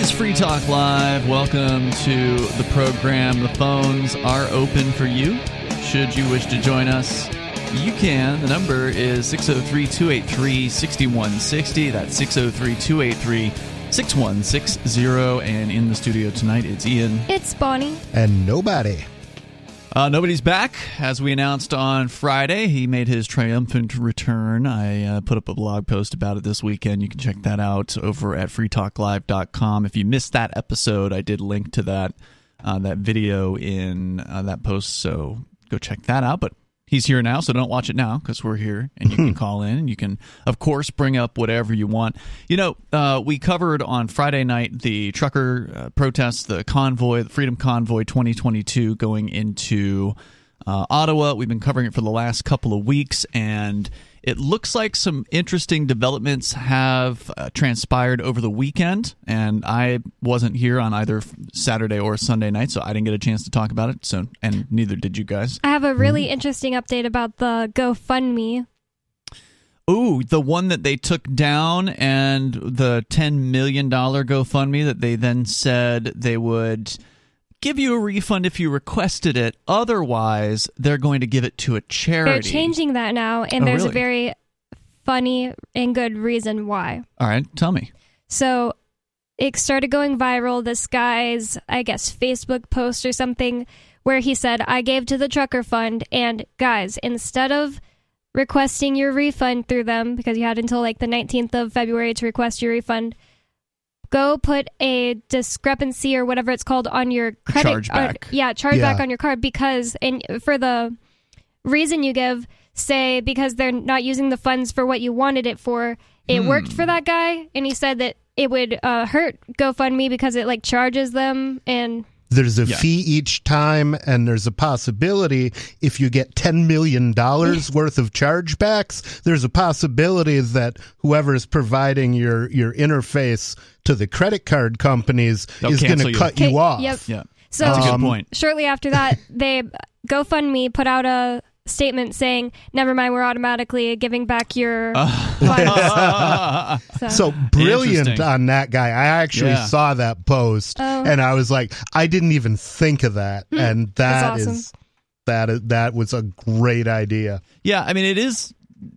It is Free Talk Live. Welcome to the program. The phones are open for you. Should you wish to join us, you can. The number is 603 283 6160. That's 603 283 6160. And in the studio tonight, it's Ian. It's Bonnie. And nobody. Uh, nobody's back. As we announced on Friday, he made his triumphant return. I uh, put up a blog post about it this weekend. You can check that out over at freetalklive.com. If you missed that episode, I did link to that uh, that video in uh, that post, so go check that out. But he's here now, so don't watch it now because we're here and you can call in and you can, of course, bring up whatever you want. You know, uh, we covered on Friday night the trucker uh, protests, the convoy, the Freedom Convoy 2022 going into uh, Ottawa. We've been covering it for the last couple of weeks and it looks like some interesting developments have uh, transpired over the weekend, and I wasn't here on either Saturday or Sunday night, so I didn't get a chance to talk about it. So, and neither did you guys. I have a really interesting update about the GoFundMe. Ooh, the one that they took down and the $10 million GoFundMe that they then said they would give you a refund if you requested it. Otherwise, they're going to give it to a charity. They're changing that now, and Oh, there's really? a very funny and good reason why. All right, tell me. So it started going viral. This guy's, I guess, Facebook post or something where he said, I gave to the trucker fund. And guys, instead of requesting your refund through them, because you had until like the 19th of February to request your refund, go put a discrepancy or whatever it's called on your credit chargeback. on- yeah, chargeback Yeah. on your card because, and for the reason you give, say because they're not using the funds for what you wanted it for. It worked for that guy, and he said that it would uh, hurt GoFundMe because it like charges them and There's a Yeah. fee each time, and there's a possibility if you get $10 million worth of chargebacks, there's a possibility that whoever is providing your, your interface to the credit card companies They'll is going to cut Okay, you off. yep. Yeah, So that's a good point. shortly after that, they GoFundMe put out a statement saying, "Never mind, we're automatically giving back your funds." So, So brilliant on that guy. I actually Yeah. saw that post Oh. and I was like, I didn't even think of that. and that That's is that is that was a great idea. Yeah, I mean it is.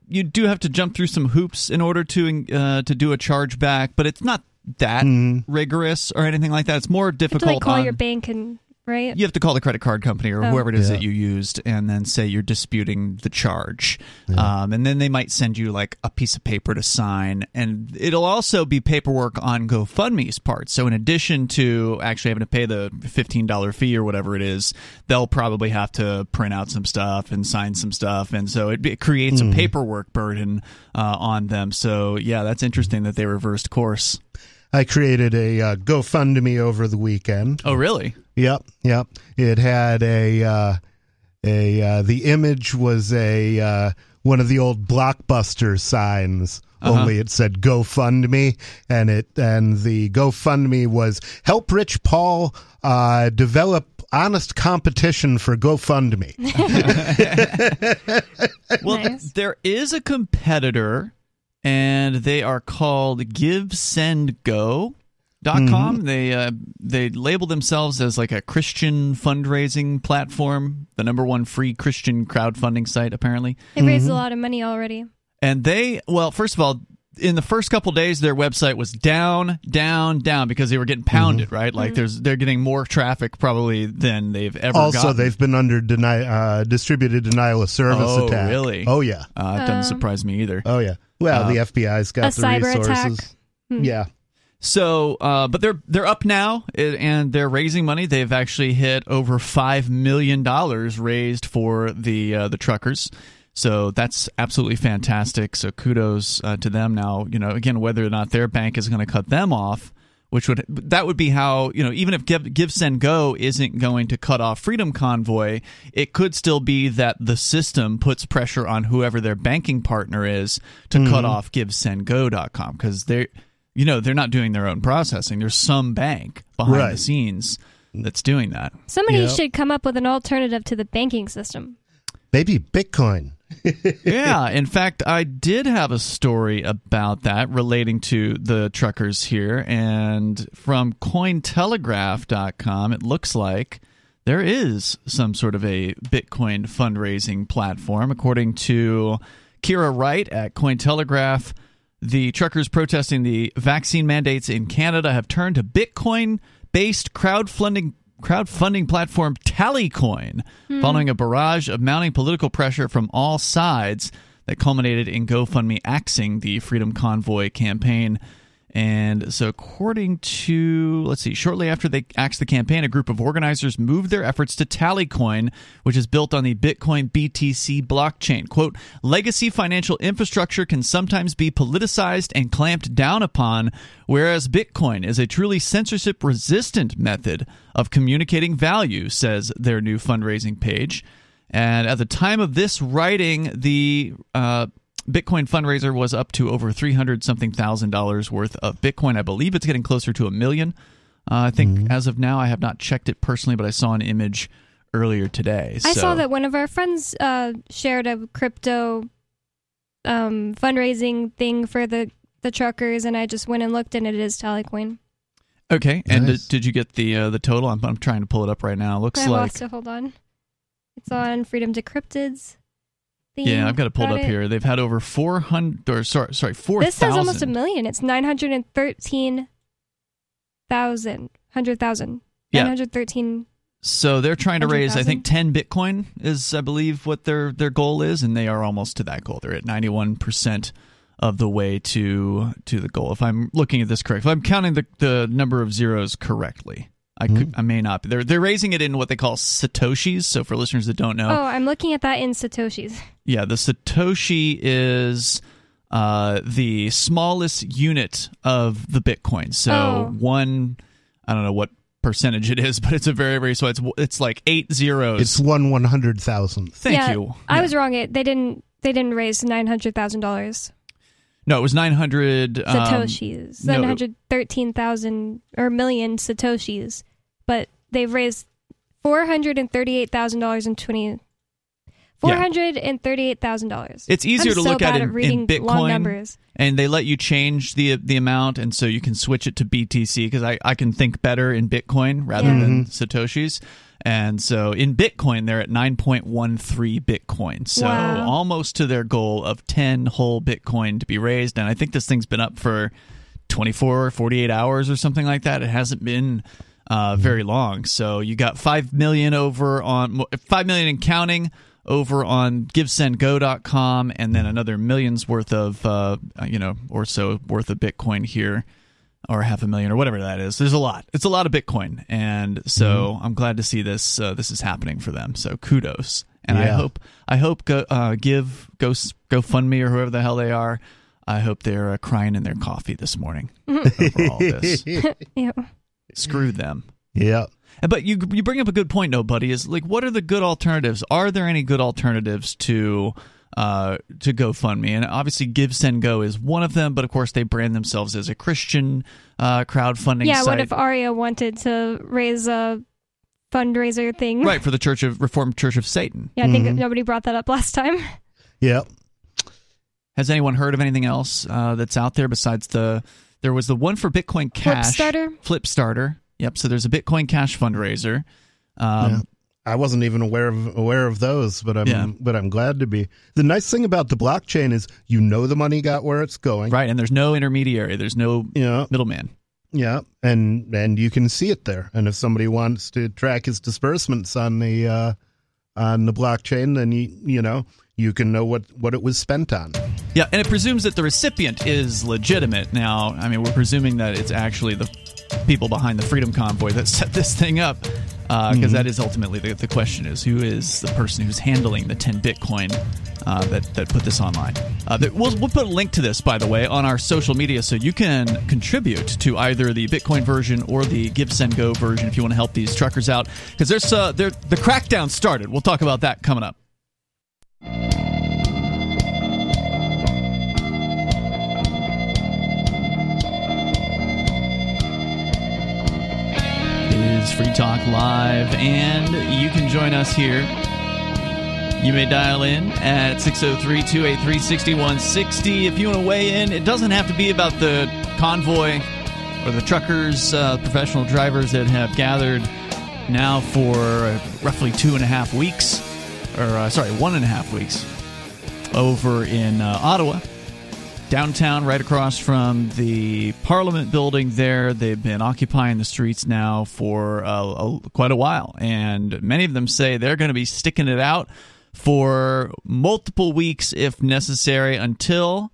You do have to jump through some hoops in order to uh, to do a chargeback, but it's not that rigorous or anything like that. It's more you have to difficult. like call on- your bank and right. you have to call the credit card company or Oh. whoever it is Yeah. that you used, and then say you're disputing the charge. Um, and then they might send you like a piece of paper to sign, and it'll also be paperwork on GoFundMe's part. So in addition to actually having to pay the fifteen dollar fee or whatever it is, they'll probably have to print out some stuff and sign some stuff, and so it, it creates a paperwork burden uh, on them. So yeah, that's interesting that they reversed course. I created a uh, GoFundMe over the weekend. Oh really? Yep, yep. It had a uh, a uh, the image was a uh, one of the old blockbuster signs. Only it said GoFundMe, and it and the GoFundMe was help Rich Paul uh, develop honest competition for GoFundMe. Well, Nice. there is a competitor, and they are called GiveSendGo.com. They uh, they label themselves as like a Christian fundraising platform, the number one free Christian crowdfunding site, apparently. They raised a lot of money already. And they, well, first of all, in the first couple days, their website was down, down, down because they were getting pounded, right? Like there's they're getting more traffic probably than they've ever. also, gotten. they've been under deny, uh, distributed denial of service Oh, attack. really? Oh yeah. Uh, it doesn't surprise me either. Oh yeah. Well, Uh, the FBI's got a the cyber attack. resources. Yeah. So, uh, but they're they're up now and they're raising money. They've actually hit over five million dollars raised for the uh, the truckers. So that's absolutely fantastic. So kudos uh, to them. Now, you know, again, whether or not their bank is going to cut them off, which would that would be how you know even if Give, Give Send Go isn't going to cut off Freedom Convoy, it could still be that the system puts pressure on whoever their banking partner is to cut off GiveSendGo.com because they're you know they're not doing their own processing. There's some bank behind the scenes that's doing that. Somebody Yep. should come up with an alternative to the banking system. Maybe Bitcoin. yeah, in fact, I did have a story about that relating to the truckers here. And from Cointelegraph.com, it looks like there is some sort of a Bitcoin fundraising platform. According to Kira Wright at Cointelegraph, the truckers protesting the vaccine mandates in Canada have turned to Bitcoin based crowdfunding crowdfunding platform Tallycoin hmm. following a barrage of mounting political pressure from all sides that culminated in GoFundMe axing the Freedom Convoy campaign. And so, according to, let's see, shortly after they axed the campaign, a group of organizers moved their efforts to Tallycoin, which is built on the Bitcoin BTC blockchain. Quote, legacy financial infrastructure can sometimes be politicized and clamped down upon, whereas Bitcoin is a truly censorship resistant method of communicating value, says their new fundraising page. And at the time of this writing, the uh, Bitcoin fundraiser was up to over 300 something thousand dollars worth of Bitcoin. I believe it's getting closer to a million. Uh, I think mm-hmm. as of now, I have not checked it personally, but I saw an image earlier today. I saw that one of our friends uh, shared a crypto um, fundraising thing for the, the truckers, and I just went and looked, and it is Tallycoin. Okay, and did, did, you get the uh, the total? I'm, I'm trying to pull it up right now. Looks I like lost it. Hold on, it's on Freedom Decrypted's yeah, I've got it pulled up it. here. They've had over 400 or sorry, sorry, 4 This 000. says almost a million. It's 913,000, 100,000. Yeah. 913 so they're trying to raise, 000? I think, 10 Bitcoin is, I believe, what their their goal is, and they are almost to that goal. They're at 91 percent of the way to to the goal. If I'm looking at this correct, if I'm counting the the number of zeros correctly. I could, mm-hmm. I may not. Be. They're they're raising it in what they call satoshis. So for listeners that don't know, oh, I'm looking at that in satoshis. Yeah, the satoshi is uh, the smallest unit of the Bitcoin. So oh. one, I don't know what percentage it is, but it's a very very so it's it's like eight zeros. It's one one hundred thousand. Thank yeah, you. I yeah. was wrong. It they didn't they didn't raise nine hundred thousand dollars. No, it was 900 um, satoshis. Um, 913,000 or million satoshis. But they've raised $438,000 in 20 $438,000. It's easier I'm to so look at, in, in Bitcoin. And they let you change the the amount, and so you can switch it to BTC because I, I can think better in Bitcoin rather yeah. than mm-hmm. Satoshis. And so in Bitcoin, they're at 9.13 Bitcoin. So wow. almost to their goal of 10 whole Bitcoin to be raised. And I think this thing's been up for 24, or 48 hours or something like that. It hasn't been uh, very long. So you got 5 million over on 5 million and counting over on givesendgo.com and then another millions worth of uh, you know or so worth of bitcoin here or half a million or whatever that is. There's a lot. It's a lot of Bitcoin, and so mm-hmm. I'm glad to see this. Uh, this is happening for them. So kudos, and yeah. I hope I hope go, uh, give go GoFundMe or whoever the hell they are. I hope they're uh, crying in their coffee this morning over all this. yeah. Screw them. Yeah. But you you bring up a good point, though, buddy. Is like, what are the good alternatives? Are there any good alternatives to uh, to GoFundMe. And obviously, Give Send Go is one of them, but of course, they brand themselves as a Christian uh, crowdfunding yeah, site. what if Aria wanted to raise a fundraiser thing? Right, for the Church of Reformed Church of Satan. Yeah, I think mm-hmm. nobody brought that up last time. Yeah. Has anyone heard of anything else uh, that's out there besides the. There was the one for Bitcoin Cash. Flipstarter? Flipstarter. Yep. So there's a Bitcoin Cash fundraiser. Um, yeah. I wasn't even aware of aware of those, but I'm yeah. but I'm glad to be. The nice thing about the blockchain is you know the money got where it's going, right? And there's no intermediary, there's no yeah. middleman. Yeah, and and you can see it there. And if somebody wants to track his disbursements on the uh, on the blockchain, then you you know you can know what what it was spent on. Yeah, and it presumes that the recipient is legitimate. Now, I mean, we're presuming that it's actually the people behind the Freedom Convoy that set this thing up because uh, mm-hmm. that is ultimately the, the question is who is the person who's handling the 10 bitcoin uh, that, that put this online? Uh, that, we'll, we'll put a link to this by the way on our social media so you can contribute to either the bitcoin version or the give send go version if you want to help these truckers out because there's uh, the crackdown started. We'll talk about that coming up is Free Talk Live, and you can join us here You may dial in at 603 283 6160 if you want to weigh in. It doesn't have to be about the convoy or the truckers, uh, professional drivers that have gathered now for roughly two and a half weeks, or uh, sorry, one and a half weeks over in uh, Ottawa downtown, right across from the Parliament building. There, they've been occupying the streets now for uh, a, quite a while, and many of them say they're going to be sticking it out for multiple weeks if necessary until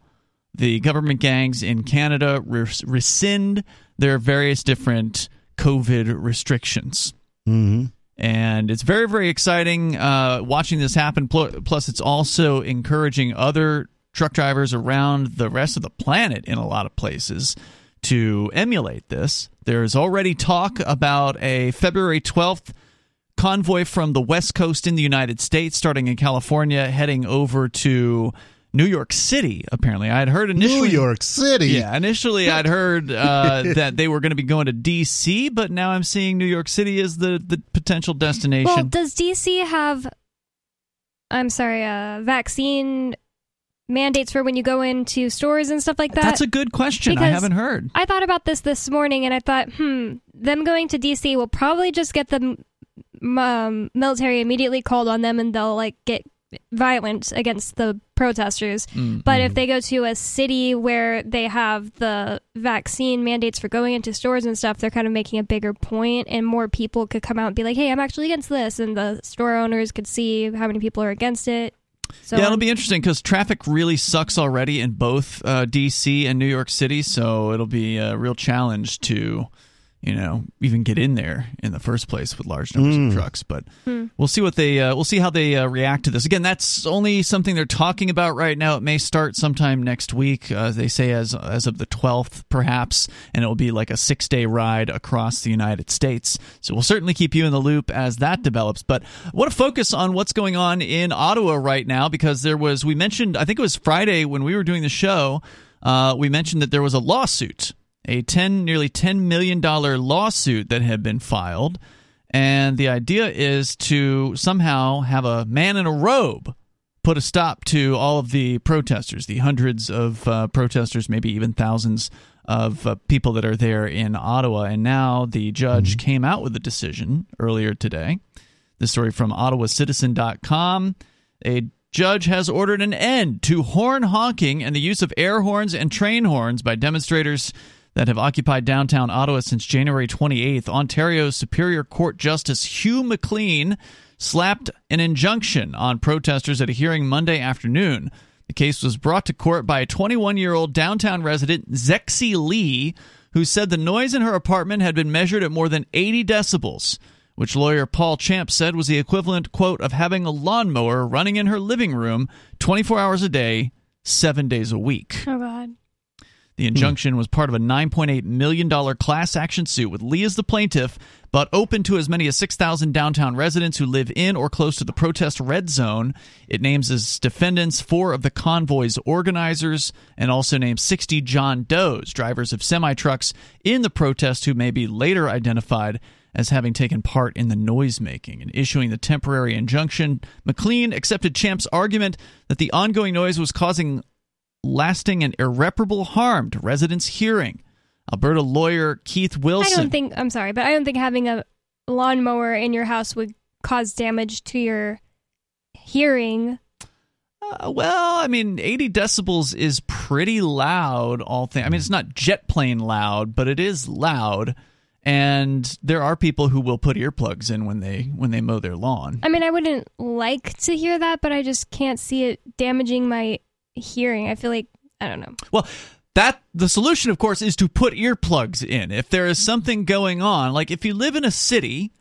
the government gangs in Canada res- rescind their various different COVID restrictions. Mm-hmm. And it's very, very exciting uh, watching this happen. Plus, it's also encouraging other truck drivers around the rest of the planet in a lot of places to emulate this. There's already talk about a February 12th convoy from the West Coast in the United States, starting in California, heading over to New York City. Apparently, I had heard initially New York City. Yeah, initially I'd heard uh, that they were going to be going to D.C., but now I'm seeing New York City as the the potential destination. Well, does D.C. have? I'm sorry, uh, vaccine mandates for when you go into stores and stuff like that? That's a good question. I haven't heard. I thought about this this morning and I thought, hmm, them going to DC will probably just get the um, military immediately called on them and they'll like get violent against the protesters. Mm-hmm. But if they go to a city where they have the vaccine mandates for going into stores and stuff, they're kind of making a bigger point and more people could come out and be like, "Hey, I'm actually against this." And the store owners could see how many people are against it. So yeah, it'll be interesting because traffic really sucks already in both uh, D.C. and New York City, so it'll be a real challenge to you know even get in there in the first place with large numbers mm. of hmm. trucks but mm. we'll see what they uh, we'll see how they uh, react to this again that's only something they're talking about right now it may start sometime next week uh, they say as as of the 12th perhaps and it will be like a 6 day ride across the United States so we'll certainly keep you in the loop as that develops but I want to focus on what's going on in Ottawa right now because there was we mentioned I think it was Friday when we were doing the show uh, we mentioned that there was a lawsuit a 10 nearly 10 million dollar lawsuit that had been filed. And the idea is to somehow have a man in a robe put a stop to all of the protesters the hundreds of uh, protesters maybe even thousands of uh, people that are there in Ottawa. And now the judge mm-hmm. came out with a decision earlier today. This story from ottawacitizen.com a judge has ordered an end to horn honking and the use of air horns and train horns by demonstrators that have occupied downtown Ottawa since January 28th, Ontario's Superior Court Justice Hugh McLean slapped an injunction on protesters at a hearing Monday afternoon. The case was brought to court by a 21 year old downtown resident, Zexi Li, who said the noise in her apartment had been measured at more than 80 decibels, which lawyer Paul Champ said was the equivalent, quote, of having a lawnmower running in her living room 24 hours a day, seven days a week. Oh, God. The hmm. injunction was part of a $9.8 million class action suit with Li as the plaintiff, but open to as many as 6,000 downtown residents who live in or close to the protest red zone. It names as defendants four of the convoy's organizers and also names 60 John Does, drivers of semi trucks in the protest who may be later identified as having taken part in the noisemaking. In issuing the temporary injunction, McLean accepted Champ's argument that the ongoing noise was causing lasting and irreparable harm to residents' hearing. Alberta lawyer Keith Wilson. I don't think, I'm sorry, but I don't think having a lawnmower in your house would cause damage to your hearing. Uh, well, I mean, 80 decibels is pretty loud. All things. I mean, it's not jet plane loud, but it is loud. And there are people who will put earplugs in when they when they mow their lawn. I mean, I wouldn't like to hear that, but I just can't see it damaging my hearing. I feel like I don't know. Well, that the solution of course is to put earplugs in. If there is something going on, like if you live in a city,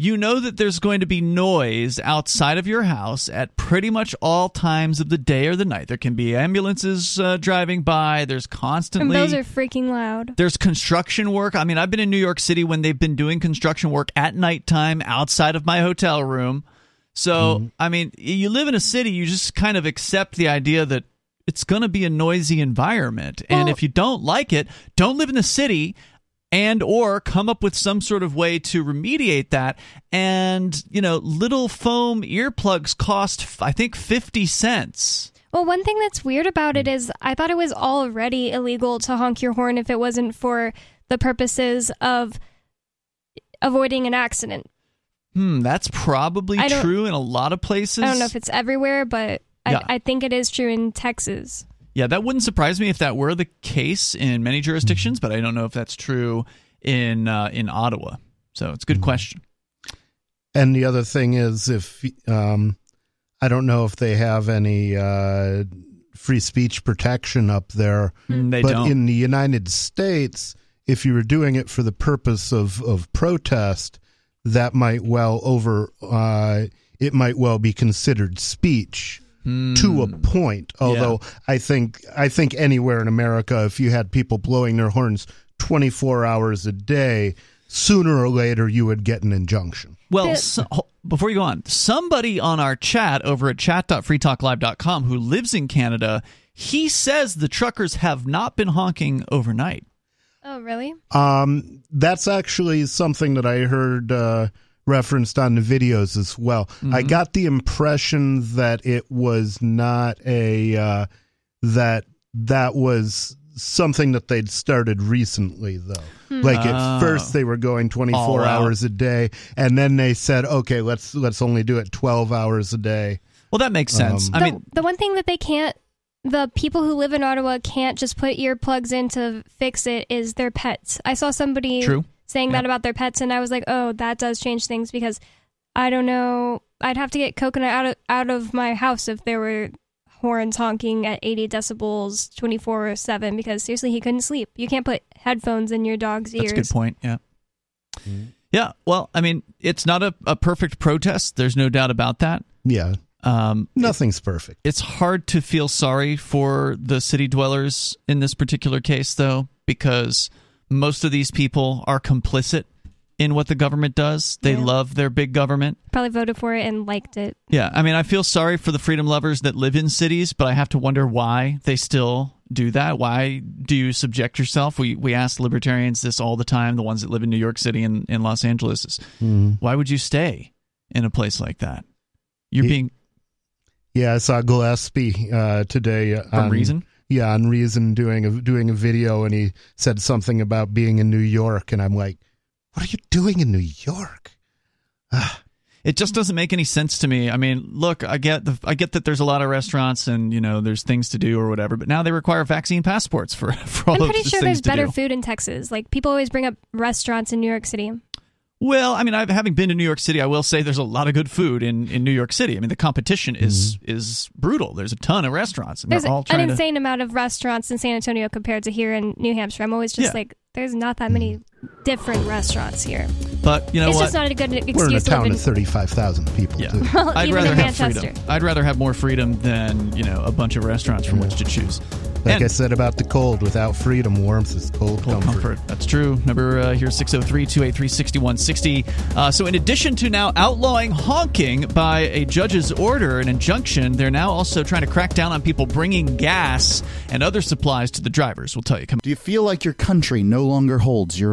you know that there's going to be noise outside of your house at pretty much all times of the day or the night. There can be ambulances uh, driving by. There's constantly. And those are freaking loud. There's construction work. I mean, I've been in New York City when they've been doing construction work at nighttime outside of my hotel room. So, mm-hmm. I mean, you live in a city, you just kind of accept the idea that it's going to be a noisy environment. And if you don't like it, don't live in the city. and or come up with some sort of way to remediate that and you know little foam earplugs cost i think 50 cents Well, one thing that's weird about it is I thought it was already illegal to honk your horn if it wasn't for the purposes of avoiding an accident. hmm that's probably true in a lot of places I don't know if it's everywhere, but Yeah. I, I think it is true in Texas. Yeah, that wouldn't surprise me if that were the case in many jurisdictions, but I don't know if that's true in uh, in Ottawa. So it's a good question. And the other thing is, if um, I don't know if they have any uh, free speech protection up there, Mm, They but don't. in the United States, if you were doing it for the purpose of of protest, that might well over uh, it might well be considered speech to a point. Although I think I think anywhere in America, if you had people blowing their horns twenty four hours a day, sooner or later you would get an injunction. Well, The- so, before you go on, somebody on our chat over at chat.freetalklive.com who lives in Canada, he says the truckers have not been honking overnight. Oh, really? Um, that's actually something that I heard uh, referenced on the videos as well. I got the impression that it was not a uh, that that was something that they'd started recently though. Like Oh. at first they were going 24 All out. hours a day and then they said okay, let's let's only do it 12 hours a day. Well, that makes sense. Um, I the, mean, the one thing that they can't, the people who live in Ottawa can't just put earplugs in to fix it is their pets. I saw somebody True. Saying that about their pets, and I was like, oh, that does change things because I don't know. I'd have to get coconut out of, out of my house if there were horns honking at 80 decibels 24 7 because seriously, he couldn't sleep. You can't put headphones in your dog's ears. That's a good point. Yeah. Yeah. Well, I mean, it's not a, a perfect protest. There's no doubt about that. Yeah. Um, Nothing's perfect. it's hard to feel sorry for the city dwellers in this particular case, though, because most of these people are complicit in what the government does. They Yeah. love their big government. Probably voted for it and liked it. Yeah. I mean, I feel sorry for the freedom lovers that live in cities, but I have to wonder why they still do that. Why do you subject yourself? We we ask libertarians this all the time, the ones that live in New York City and in Los Angeles. Is, Why would you stay in a place like that? You're Ye- being Yeah, I saw Gillespie uh, today uh, from on- reason. Yeah, on Reason doing a doing a video, and he said something about being in New York, and I'm like, "What are you doing in New York?" Ah. It just doesn't make any sense to me. I mean, look, I get the I get that there's a lot of restaurants and you know there's things to do or whatever, but now they require vaccine passports for for all I'm of pretty these sure things there's better do. food in Texas. Like people always bring up restaurants in New York City. Well, I mean, I've, having been to New York City, I will say there's a lot of good food in, in New York City. I mean, the competition is mm-hmm. is brutal. There's a ton of restaurants, and There's all an trying to. insane amount of restaurants in San Antonio compared to here in New Hampshire. I'm always just Yeah. like, there's not that many mm-hmm. Different restaurants here. But you know it's what? just not a good excuse We're in a to live town in. of thirty five thousand people. Yeah, Too. Well, I'd even rather in have Manchester. freedom. I'd rather have more freedom than you know a bunch of restaurants from which to choose. Like And- I said about the cold, without freedom, warmth is cold, Cold comfort. comfort. That's true. Number uh, here 603 283 6160. Uh, So, in addition to now outlawing honking by a judge's order, an injunction, they're now also trying to crack down on people bringing gas and other supplies to the drivers. We'll tell you. Come Do you feel like your country no longer holds your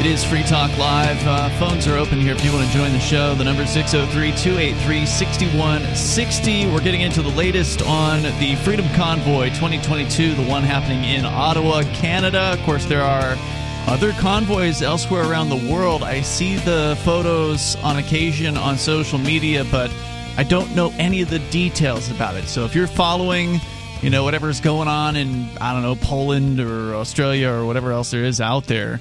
It is Free Talk Live. Uh, phones are open here if you want to join the show. The number is 603 283 6160. We're getting into the latest on the Freedom Convoy 2022, the one happening in Ottawa, Canada. Of course, there are other convoys elsewhere around the world. I see the photos on occasion on social media, but I don't know any of the details about it. So if you're following, you know, whatever's going on in, I don't know, Poland or Australia or whatever else there is out there,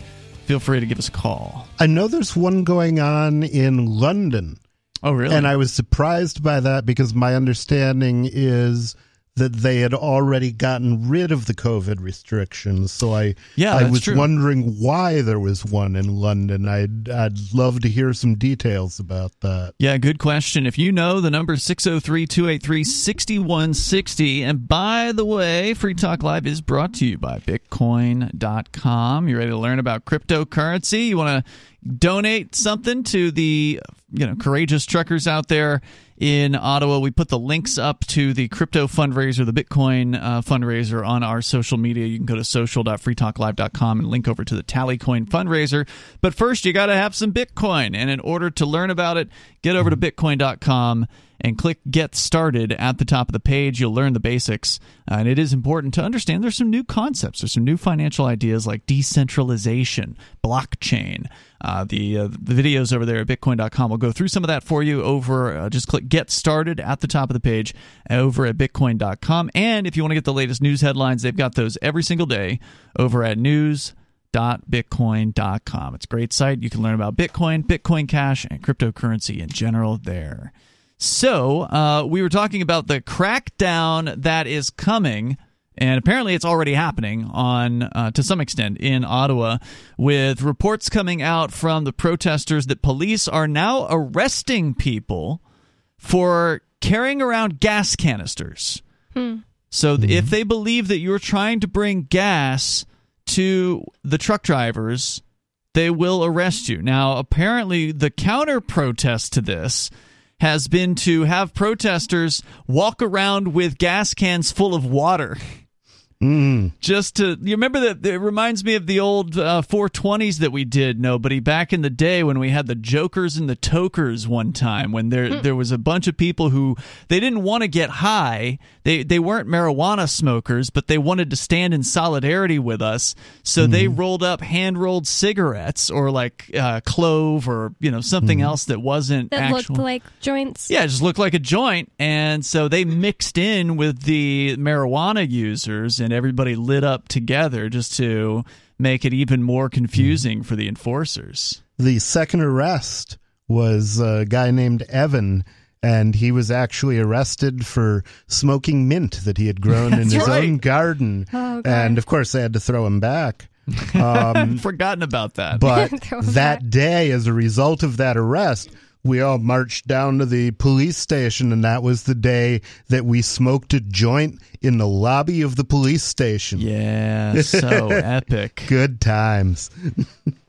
feel free to give us a call. I know there's one going on in London, Oh, really? and I was surprised by that because my understanding is that they had already gotten rid of the COVID restrictions. So I Yeah, I was true. wondering why there was one in London. I'd I'd love to hear some details about that. Yeah, good question. If you know, the number is 603 283 6160. And by the way, Free Talk Live is brought to you by Bitcoin.com. You ready to learn about cryptocurrency? You want to donate something to the you know courageous truckers out there in Ottawa. We put the links up to the crypto fundraiser, the Bitcoin uh, fundraiser on our social media. You can go to social.freetalklive.com and link over to the Tallycoin fundraiser. But first, you got to have some Bitcoin. And in order to learn about it, get over to bitcoin.com and click get started at the top of the page. You'll learn the basics. Uh, and it is important to understand there's some new concepts, there's some new financial ideas like decentralization, blockchain. Uh, the uh, the videos over there at bitcoin.com will go through some of that for you over uh, just click get started at the top of the page over at bitcoin.com and if you want to get the latest news headlines they've got those every single day over at news.bitcoin.com it's a great site you can learn about bitcoin bitcoin cash and cryptocurrency in general there so uh, we were talking about the crackdown that is coming and apparently it's already happening on uh, to some extent in Ottawa with reports coming out from the protesters that police are now arresting people for carrying around gas canisters. So th- if they believe that you're trying to bring gas to the truck drivers, they will arrest you. Now, apparently the counter protest to this has been to have protesters walk around with gas cans full of water just to you remember that it reminds me of the old uh, 420s that we did nobody back in the day when we had the jokers and the tokers one time when there there was a bunch of people who they didn't want to get high. They they weren't marijuana smokers but they wanted to stand in solidarity with us. So they rolled up hand rolled cigarettes or like uh, clove or you know something else that wasn't That actual looked like joints. yeah, it just looked like a joint. And so they mixed in with the marijuana users and everybody lit up together just to make it even more confusing for the enforcers. The second arrest was a guy named Evan, and he was actually arrested for smoking mint that he had grown in his right. own garden. Oh, God. and of course, they had to throw him back. Um, Forgotten about that. but Throw him back. that day, as a result of that arrest, we all marched down to the police station, and that was the day that we smoked a joint in the lobby of the police station. yeah, so epic. Good times.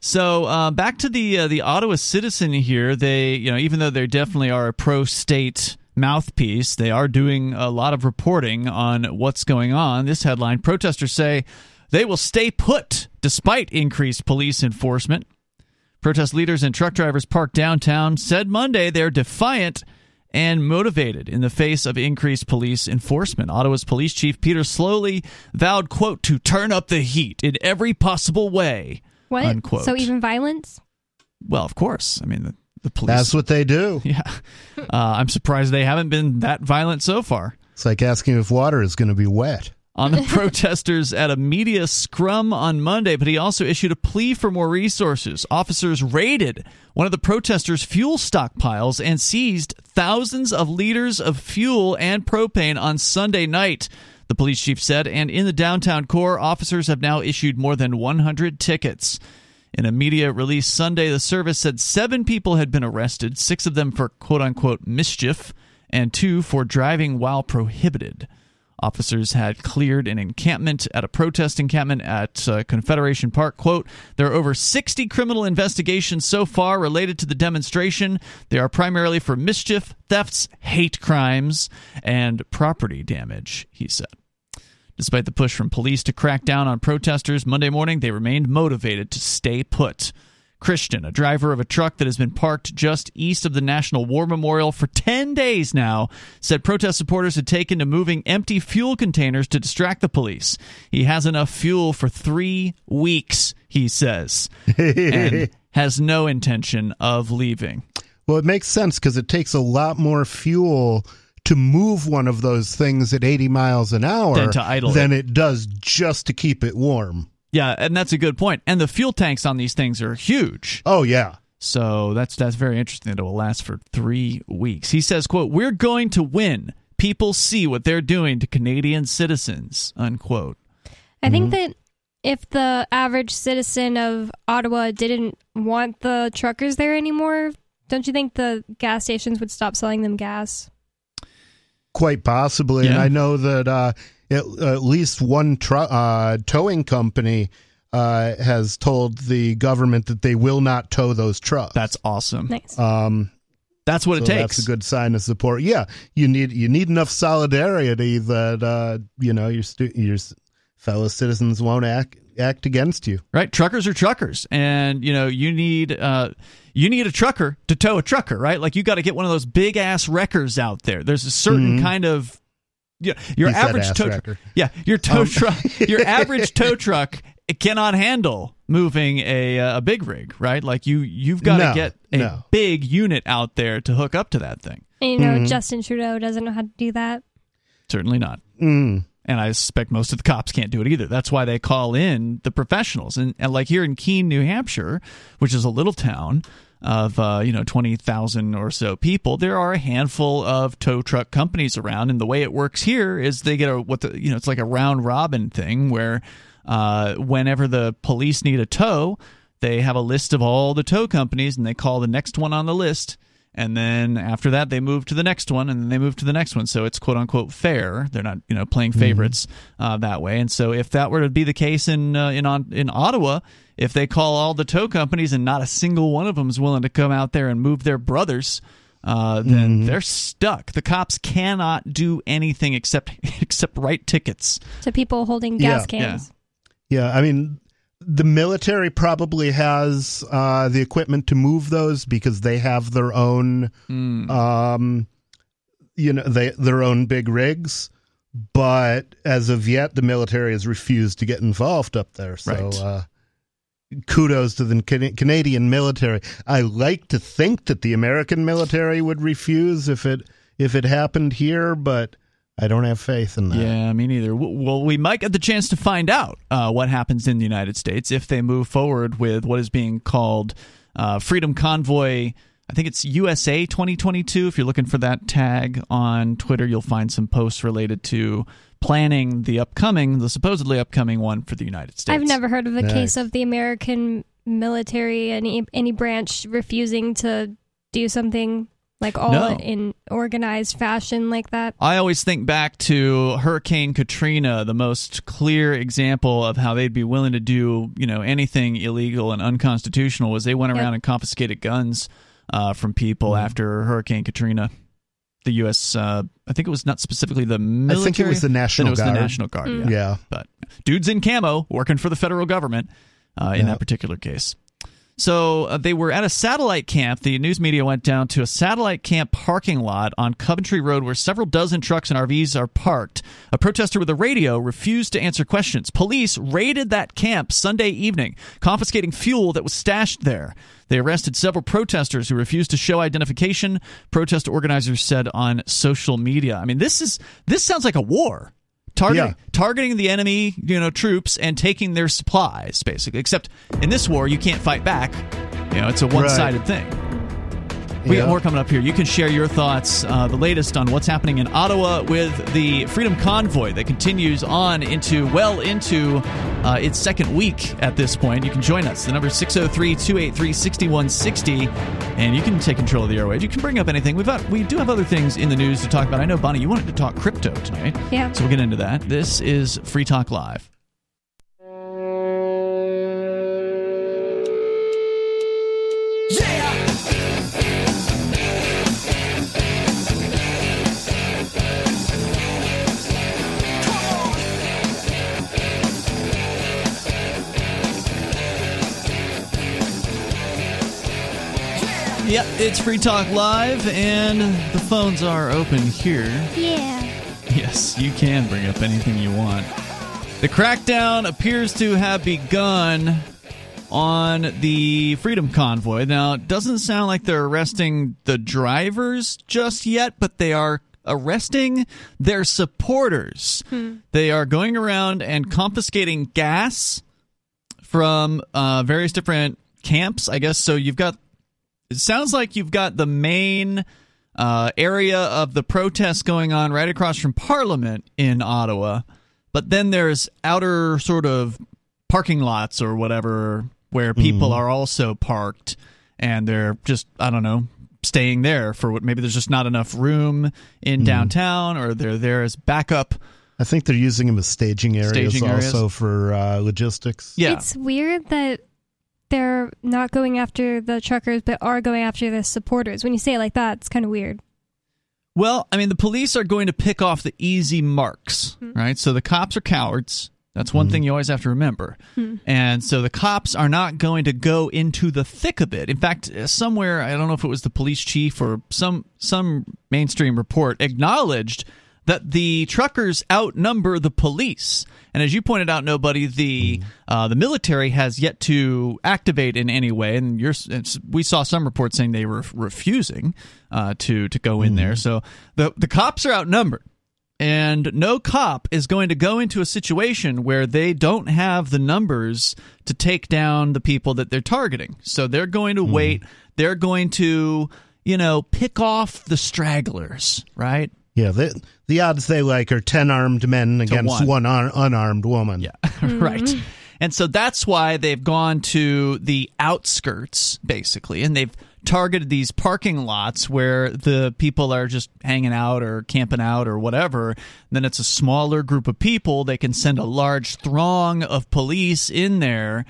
So uh, back to the uh, the Ottawa Citizen here. They, you know, even though they definitely are a pro-state mouthpiece, they are doing a lot of reporting on what's going on. This headline: Protesters say they will stay put despite increased police enforcement. Protest leaders and truck drivers parked downtown said Monday they're defiant and motivated in the face of increased police enforcement. Ottawa's police chief Peter Sloly vowed, quote, to turn up the heat in every possible way. What? Unquote. So even violence? Well, of course. I mean, the, the police. That's what they do. yeah. Uh, I'm surprised they haven't been that violent so far. It's like asking if water is going to be wet. On the protesters at a media scrum on Monday, but he also issued a plea for more resources. Officers raided one of the protesters' fuel stockpiles and seized thousands of liters of fuel and propane on Sunday night. The police chief said, and in the downtown core, officers have now issued more than 100 tickets. In a media release Sunday, the service said seven people had been arrested, six of them for quote unquote mischief, and two for driving while prohibited. Officers had cleared an encampment at a protest encampment at uh, Confederation Park. Quote, there are over 60 criminal investigations so far related to the demonstration. They are primarily for mischief, thefts, hate crimes, and property damage, he said. Despite the push from police to crack down on protesters Monday morning, they remained motivated to stay put. Christian, a driver of a truck that has been parked just east of the National War Memorial for 10 days now, said protest supporters had taken to moving empty fuel containers to distract the police. He has enough fuel for three weeks, he says, and has no intention of leaving. Well, it makes sense because it takes a lot more fuel to move one of those things at 80 miles an hour Than than it does just to keep it warm. Yeah, and that's a good point. And the fuel tanks on these things are huge. Oh, yeah. So that's that's very interesting it will last for three weeks. He says, quote, We're going to win. people see what they're doing to Canadian citizens. Unquote. I think that if the average citizen of Ottawa didn't want the truckers there anymore, don't you think the gas stations would stop selling them gas? Quite possibly, and I know that uh, at, at least one tru- uh, towing company uh, has told the government that they will not tow those trucks. That's awesome. Nice. um, That's what it takes. That's a good sign of support. Yeah, you need you need enough solidarity that uh, you know your stu- your fellow citizens won't act act against you. right truckers are truckers and you know you need uh you need a trucker to tow a trucker right like you got to get one of those big ass wreckers out there there's a certain kind of yeah your He said average tow wrecker. yeah your tow Um, truck your average tow truck it cannot handle moving a uh, a big rig right like you you've got to No, get a no. big unit out there to hook up to that thing And you know, Mm-hmm. Justin Trudeau doesn't know how to do that. certainly not Mm. and I suspect most of the cops can't do it either. That's why they call in the professionals. And, and like here in Keene, New Hampshire, which is a little town of uh, you know twenty thousand or so people, there are a handful of tow truck companies around. And the way it works here is they get a what the you know it's like a round robin thing where uh, whenever the police need a tow, they have a list of all the tow companies and they call the next one on the list and then after that they move to the next one and then they move to the next one so it's quote unquote fair they're not you know playing favorites uh, that way and so if that were to be the case in uh, in on, in Ottawa if they call all the tow companies and not a single one of them is willing to come out there and move their brothers uh, then they're stuck. The cops cannot do anything except except write tickets. To people holding gas Yeah, yeah. cans. Yeah, I mean, the military probably has uh, the equipment to move those because they have their own, um, you know, they their own big rigs. But as of yet, the military has refused to get involved up there. So, Right. uh, kudos to the Can- Canadian military. I like to think that the American military would refuse if it if it happened here, but I don't have faith in that. Yeah, me neither. W- Well, we might get the chance to find out uh, what happens in the United States if they move forward with what is being called uh, Freedom Convoy. I think it's USA 2022. If you're looking for that tag on Twitter, you'll find some posts related to planning the upcoming, the supposedly upcoming one for the United States. I've never heard of a Nice. case of the American military, any any branch refusing to do something like all No. in organized fashion like that. I always think back to Hurricane Katrina, the most clear example of how they'd be willing to do, you know, anything illegal and unconstitutional was they went Yep. around and confiscated guns uh, from people Mm-hmm. after Hurricane Katrina. The U.S. Uh, I think it was not specifically the military. I think it was the then National it was Guard. the National Guard. Mm. Yeah. Yeah. but dudes in camo working for the federal government uh, in Yeah. that particular case. So uh, they were at a satellite camp. The news media went down to a satellite camp parking lot on Coventry Road where several dozen trucks and RVs are parked. A protester with a radio refused to answer questions. Police raided that camp Sunday evening, confiscating fuel that was stashed there. They arrested several protesters who refused to show identification, protest organizers said on social media. I mean, this is this sounds like a war. Targeting, Yeah. targeting the enemy, you know, troops and taking their supplies, basically. Except in this war, you can't fight back. You know, it's a one-sided thing. We got more coming up here. You can share your thoughts, uh, the latest on what's happening in Ottawa with the Freedom Convoy that continues on into, well, into uh, its second week at this point. You can join us. The number is 603 283 6160, and you can take control of the airwaves. You can bring up anything. We've got, we do have other things in the news to talk about. I know, Bonnie, you wanted to talk crypto tonight. Yeah. So we'll get into that. This is Free Talk Live. Yep, it's Free Talk Live, and the phones are open here. Yeah. Yes, you can bring up anything you want. The crackdown appears to have begun on the Freedom Convoy. Now, it doesn't sound like they're arresting the drivers just yet, but they are arresting their supporters. They are going around and confiscating gas from uh, various different camps, I guess. So you've got, it sounds like you've got the main uh, area of the protests going on right across from Parliament in Ottawa. But then there's outer sort of parking lots or whatever where people are also parked and they're just, I don't know, staying there for what maybe there's just not enough room in downtown or they're there as backup. I think they're using them as staging areas Staging areas. also for uh, logistics. Yeah. It's weird that they're not going after the truckers, but are going after the supporters. When you say it like that, it's kind of weird. Well, I mean, the police are going to pick off the easy marks, hmm. right? So the cops are cowards. That's one hmm. thing you always have to remember. Hmm. And so the cops are not going to go into the thick of it. In fact, uh, somewhere I don't know if it was the police chief or some some mainstream report acknowledged that the truckers outnumber the police. And as you pointed out, nobody the uh, the military has yet to activate in any way. And we saw some reports saying they were refusing uh, to to go in there. So the the cops are outnumbered. And no cop is going to go into a situation where they don't have the numbers to take down the people that they're targeting. So they're going to wait. They're going to, you know, pick off the stragglers, right? Yeah, the, the odds they like are 10 armed men against one. one, un- unarmed woman. Yeah, right. Mm-hmm. And so that's why they've gone to the outskirts, basically, and they've targeted these parking lots where the people are just hanging out or camping out or whatever. Then it's a smaller group of people. They can send a large throng of police in there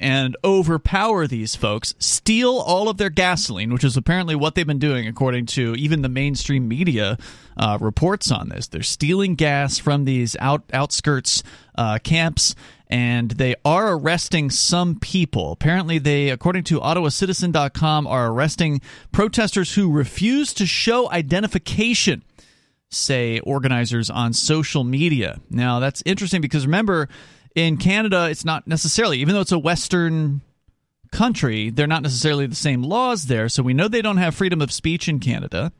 and overpower these folks, steal all of their gasoline, which is apparently what they've been doing, according to even the mainstream media uh, reports on this. They're stealing gas from these out outskirts uh, camps, and they are arresting some people. Apparently, they, according to OttawaCitizen.com, are arresting protesters who refuse to show identification say organizers on social media. Now, that's interesting because remember, in Canada, it's not necessarily, even though it's a Western country, they're not necessarily the same laws there. So we know they don't have freedom of speech in Canada.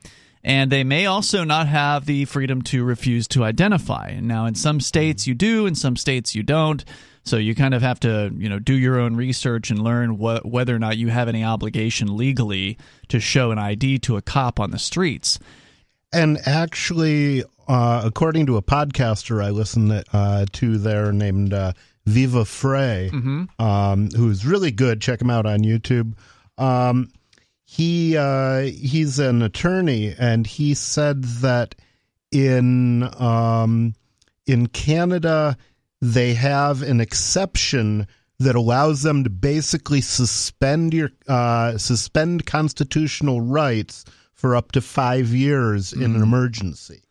And they may also not have the freedom to refuse to identify. Now, in some states, you do, in some states, you don't. So you kind of have to, you know, do your own research and learn wh- whether or not you have any obligation legally to show an ID to a cop on the streets. And actually, uh, according to a podcaster I listen uh, to there named uh, Viva Frey, um, who's really good. Check him out on YouTube. Um, he uh, he's an attorney, and he said that in um, in Canada they have an exception that allows them to basically suspend your uh, suspend constitutional rights for up to five years in an emergency.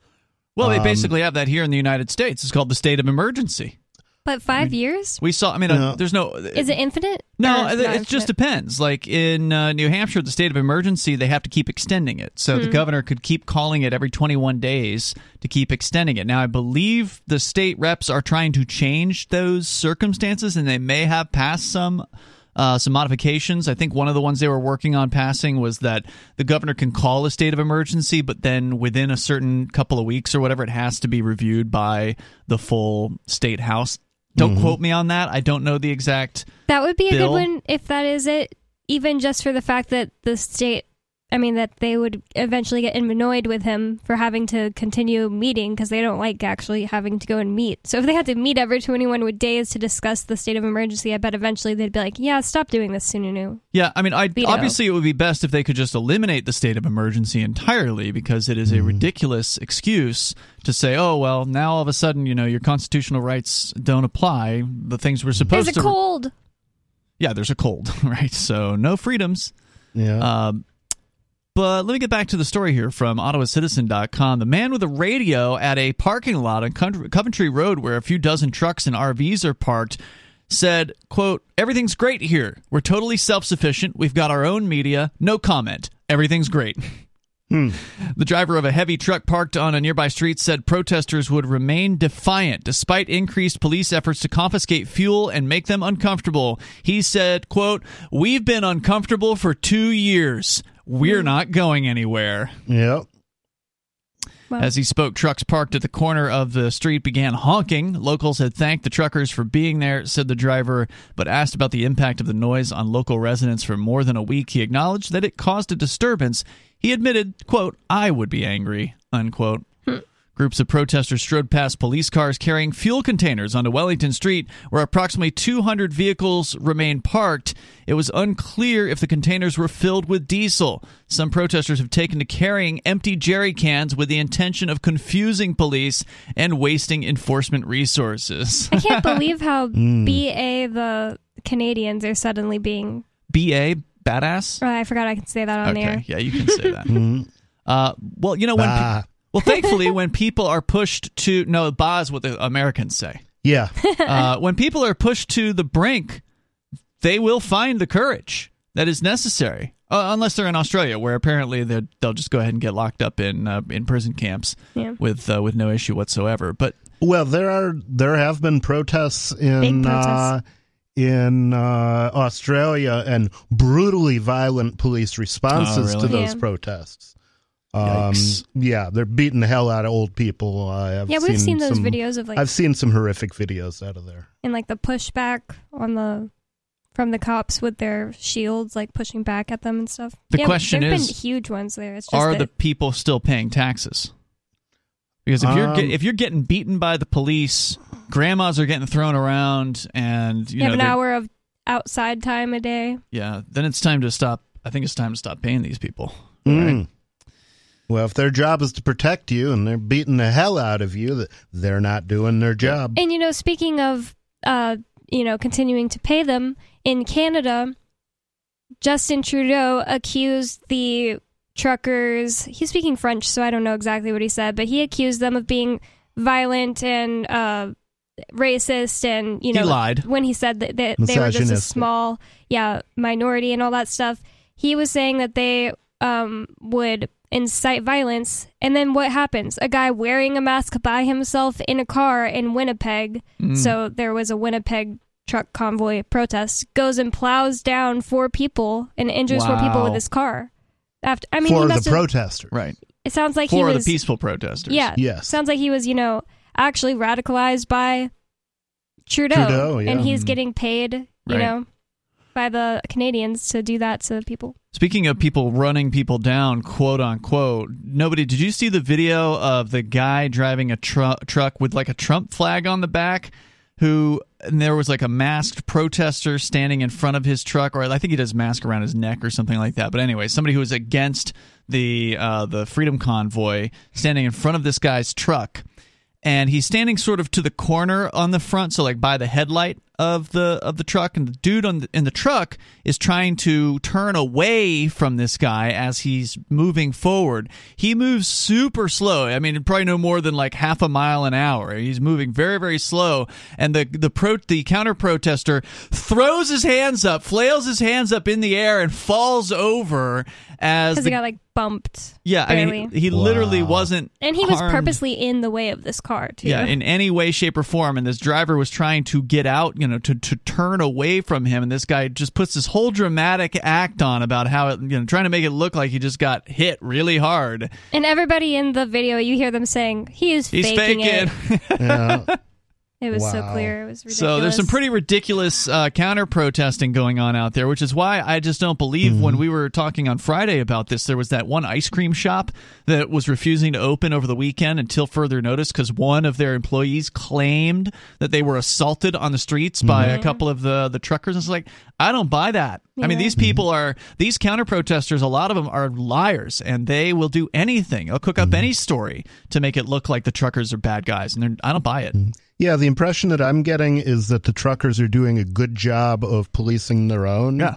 Well, they Um, basically have that here in the United States. It's called the state of emergency. But five years? We saw. I mean, uh, there's no. Is it infinite? No, Or it, not it just depends. Like in uh, New Hampshire, the state of emergency, they have to keep extending it. So the governor could keep calling it every 21 days to keep extending it. Now, I believe the state reps are trying to change those circumstances, and they may have passed some. Uh, some modifications. I think one of the ones they were working on passing was that the governor can call a state of emergency, but then within a certain couple of weeks or whatever, it has to be reviewed by the full state house. Don't quote me on that. I don't know the exact That would be a Bill? good one if that is it, even just for the fact that the state, I mean, that they would eventually get annoyed with him for having to continue meeting because they don't like actually having to go and meet. So if they had to meet every 21 with days to discuss the state of emergency, I bet eventually they'd be like, yeah, stop doing this, Sununu. Yeah, I mean, I Veto. obviously it would be best if they could just eliminate the state of emergency entirely because it is a ridiculous excuse to say, "Oh, well, now all of a sudden, you know, your constitutional rights don't apply. The things we're supposed to do. There's a to cold. Yeah, there's a cold, right? So, no freedoms. Yeah. Um, but let me get back to the story here from OttawaCitizen.com. The man with a radio at a parking lot on Coventry Road, where a few dozen trucks and RVs are parked, said, "quote Everything's great here. We're totally self-sufficient. We've got our own media. No comment. Everything's great." Hmm. The driver of a heavy truck parked on a nearby street said protesters would remain defiant despite increased police efforts to confiscate fuel and make them uncomfortable. He said, quote, "We've been uncomfortable for 2 years. We're not going anywhere." yep. Wow. As he spoke, trucks parked at the corner of the street began honking. Locals had thanked the truckers for being there, said the driver, but asked about the impact of the noise on local residents for more than a week. He acknowledged that it caused a disturbance. He admitted, quote, I would be angry, unquote. Groups of protesters strode past police cars carrying fuel containers onto Wellington Street, where approximately 200 vehicles remained parked. It was unclear if the containers were filled with diesel. Some protesters have taken to carrying empty jerry cans with the intention of confusing police and wasting enforcement resources. I can't believe how Hmm. BA the Canadians are suddenly being. BA, badass? Oh, I forgot I can say that on the air. yeah, you can say that. uh, well, you know, when. pe- well, thankfully, when people are pushed to. No, ba is what the Americans say. yeah. uh, when people are pushed to the brink, they will find the courage that is necessary. Uh, unless they're in Australia, where apparently they're- they'll just go ahead and get locked up in uh, in prison camps Yeah. with uh, with no issue whatsoever. But Well, there are there have been protests in Big Uh, in uh, Australia and brutally violent police responses Oh, to those Yeah. protests. Um, Yikes. yeah, they're beating the hell out of old people. Uh, I've Yeah, we've seen those some- videos of like I've seen some horrific videos out of there. and like the pushback on the from the cops with their shields, like pushing back at them and stuff. The Yeah, question there've is, been huge ones there. It's just are that- the people still paying taxes? Because if you're Um, get, if you're getting beaten by the police, grandmas are getting thrown around, and you you have an hour of outside time a day? yeah, then it's time to stop. I think it's time to stop paying these people. Mm. Well, if their job is to protect you and they're beating the hell out of you, th- they're not doing their job. And you know, speaking of, uh, you know, continuing to pay them in Canada, Justin Trudeau accused the truckers. He's speaking French, so I don't know exactly what he said, but he accused them of being violent and uh, racist, and you know He lied. when he said that, that they were just a small, yeah, minority and all that stuff. He was saying that they um, would incite violence, and then what happens? A guy wearing a mask by himself in a car in Winnipeg. Mm. So there was a Winnipeg truck convoy protest. Goes and plows down four people and injures four people with Wow. his car. After I mean, he for the must have- protesters. Right. it sounds like he For was the peaceful protesters. yeah. Yes. Sounds like he was, you know, actually radicalized by Trudeau. Trudeau, yeah. And he's Mm. getting paid, you Right. know, by the Canadians to do that to people. Speaking of people running people down, quote unquote, nobody, did you see the video of the guy driving a tru- truck with like a Trump flag on the back? Who, and there was like a masked protester standing in front of his truck, or I think he does mask around his neck or something like that. But anyway, somebody who was against the uh, the Freedom Convoy standing in front of this guy's truck, and he's standing sort of to the corner on the front, so like by the headlight of the of the truck, and the dude on the, in the truck is trying to turn away from this guy as he's moving forward. He moves super slow. I mean, probably no more than like half a mile an hour. He's moving very very slow, and the the pro the counter protester throws his hands up, flails his hands up in the air, and falls over as Because the he got like bumped. yeah. I mean, he, he literally wasn't, and he was harmed. purposely in the way of this car, too. Yeah, in any way, shape, or form. And this driver was trying to get out, you know, to, to turn away from him. And this guy just puts this whole dramatic act on about how, it, you know, trying to make it look like he just got hit really hard. and everybody in the video, you hear them saying, he is He's faking, faking. it. Yeah. It was so clear. It was ridiculous. So there's some pretty ridiculous uh, counter protesting going on out there, which is why I just don't believe when mm-hmm. we were talking on Friday about this, there was that one ice cream shop that was refusing to open over the weekend until further notice because one of their employees claimed that they were assaulted on the streets by a mm-hmm. couple of the the truckers. And it's like I don't buy that. I mean, these people are these counter protesters. A lot of them are liars, and they will do anything. They'll cook up mm-hmm. any story to make it look like the truckers are bad guys, and I don't buy it. Yeah, the impression that I'm getting is that the truckers are doing a good job of policing their own. Yeah.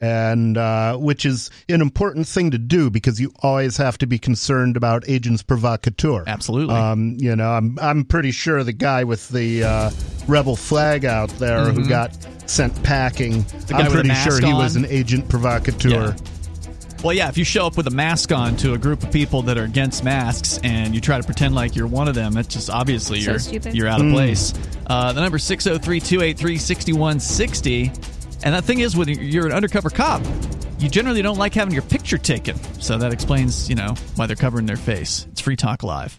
And uh, which is an important thing to do because you always have to be concerned about agents provocateur. Absolutely. Um, you know, I'm I'm pretty sure the guy with the uh, rebel flag out there who got sent packing. Mm-hmm. I'm pretty sure he was an agent provocateur. Yeah. Well, yeah, if you show up with a mask on to a group of people that are against masks and you try to pretend like you're one of them, it's just obviously So you're stupid. you're out of place. Uh, the number 603 283 6160. And that thing is, when you're an undercover cop, you generally don't like having your picture taken. So that explains, you know, why they're covering their face. It's Free Talk Live.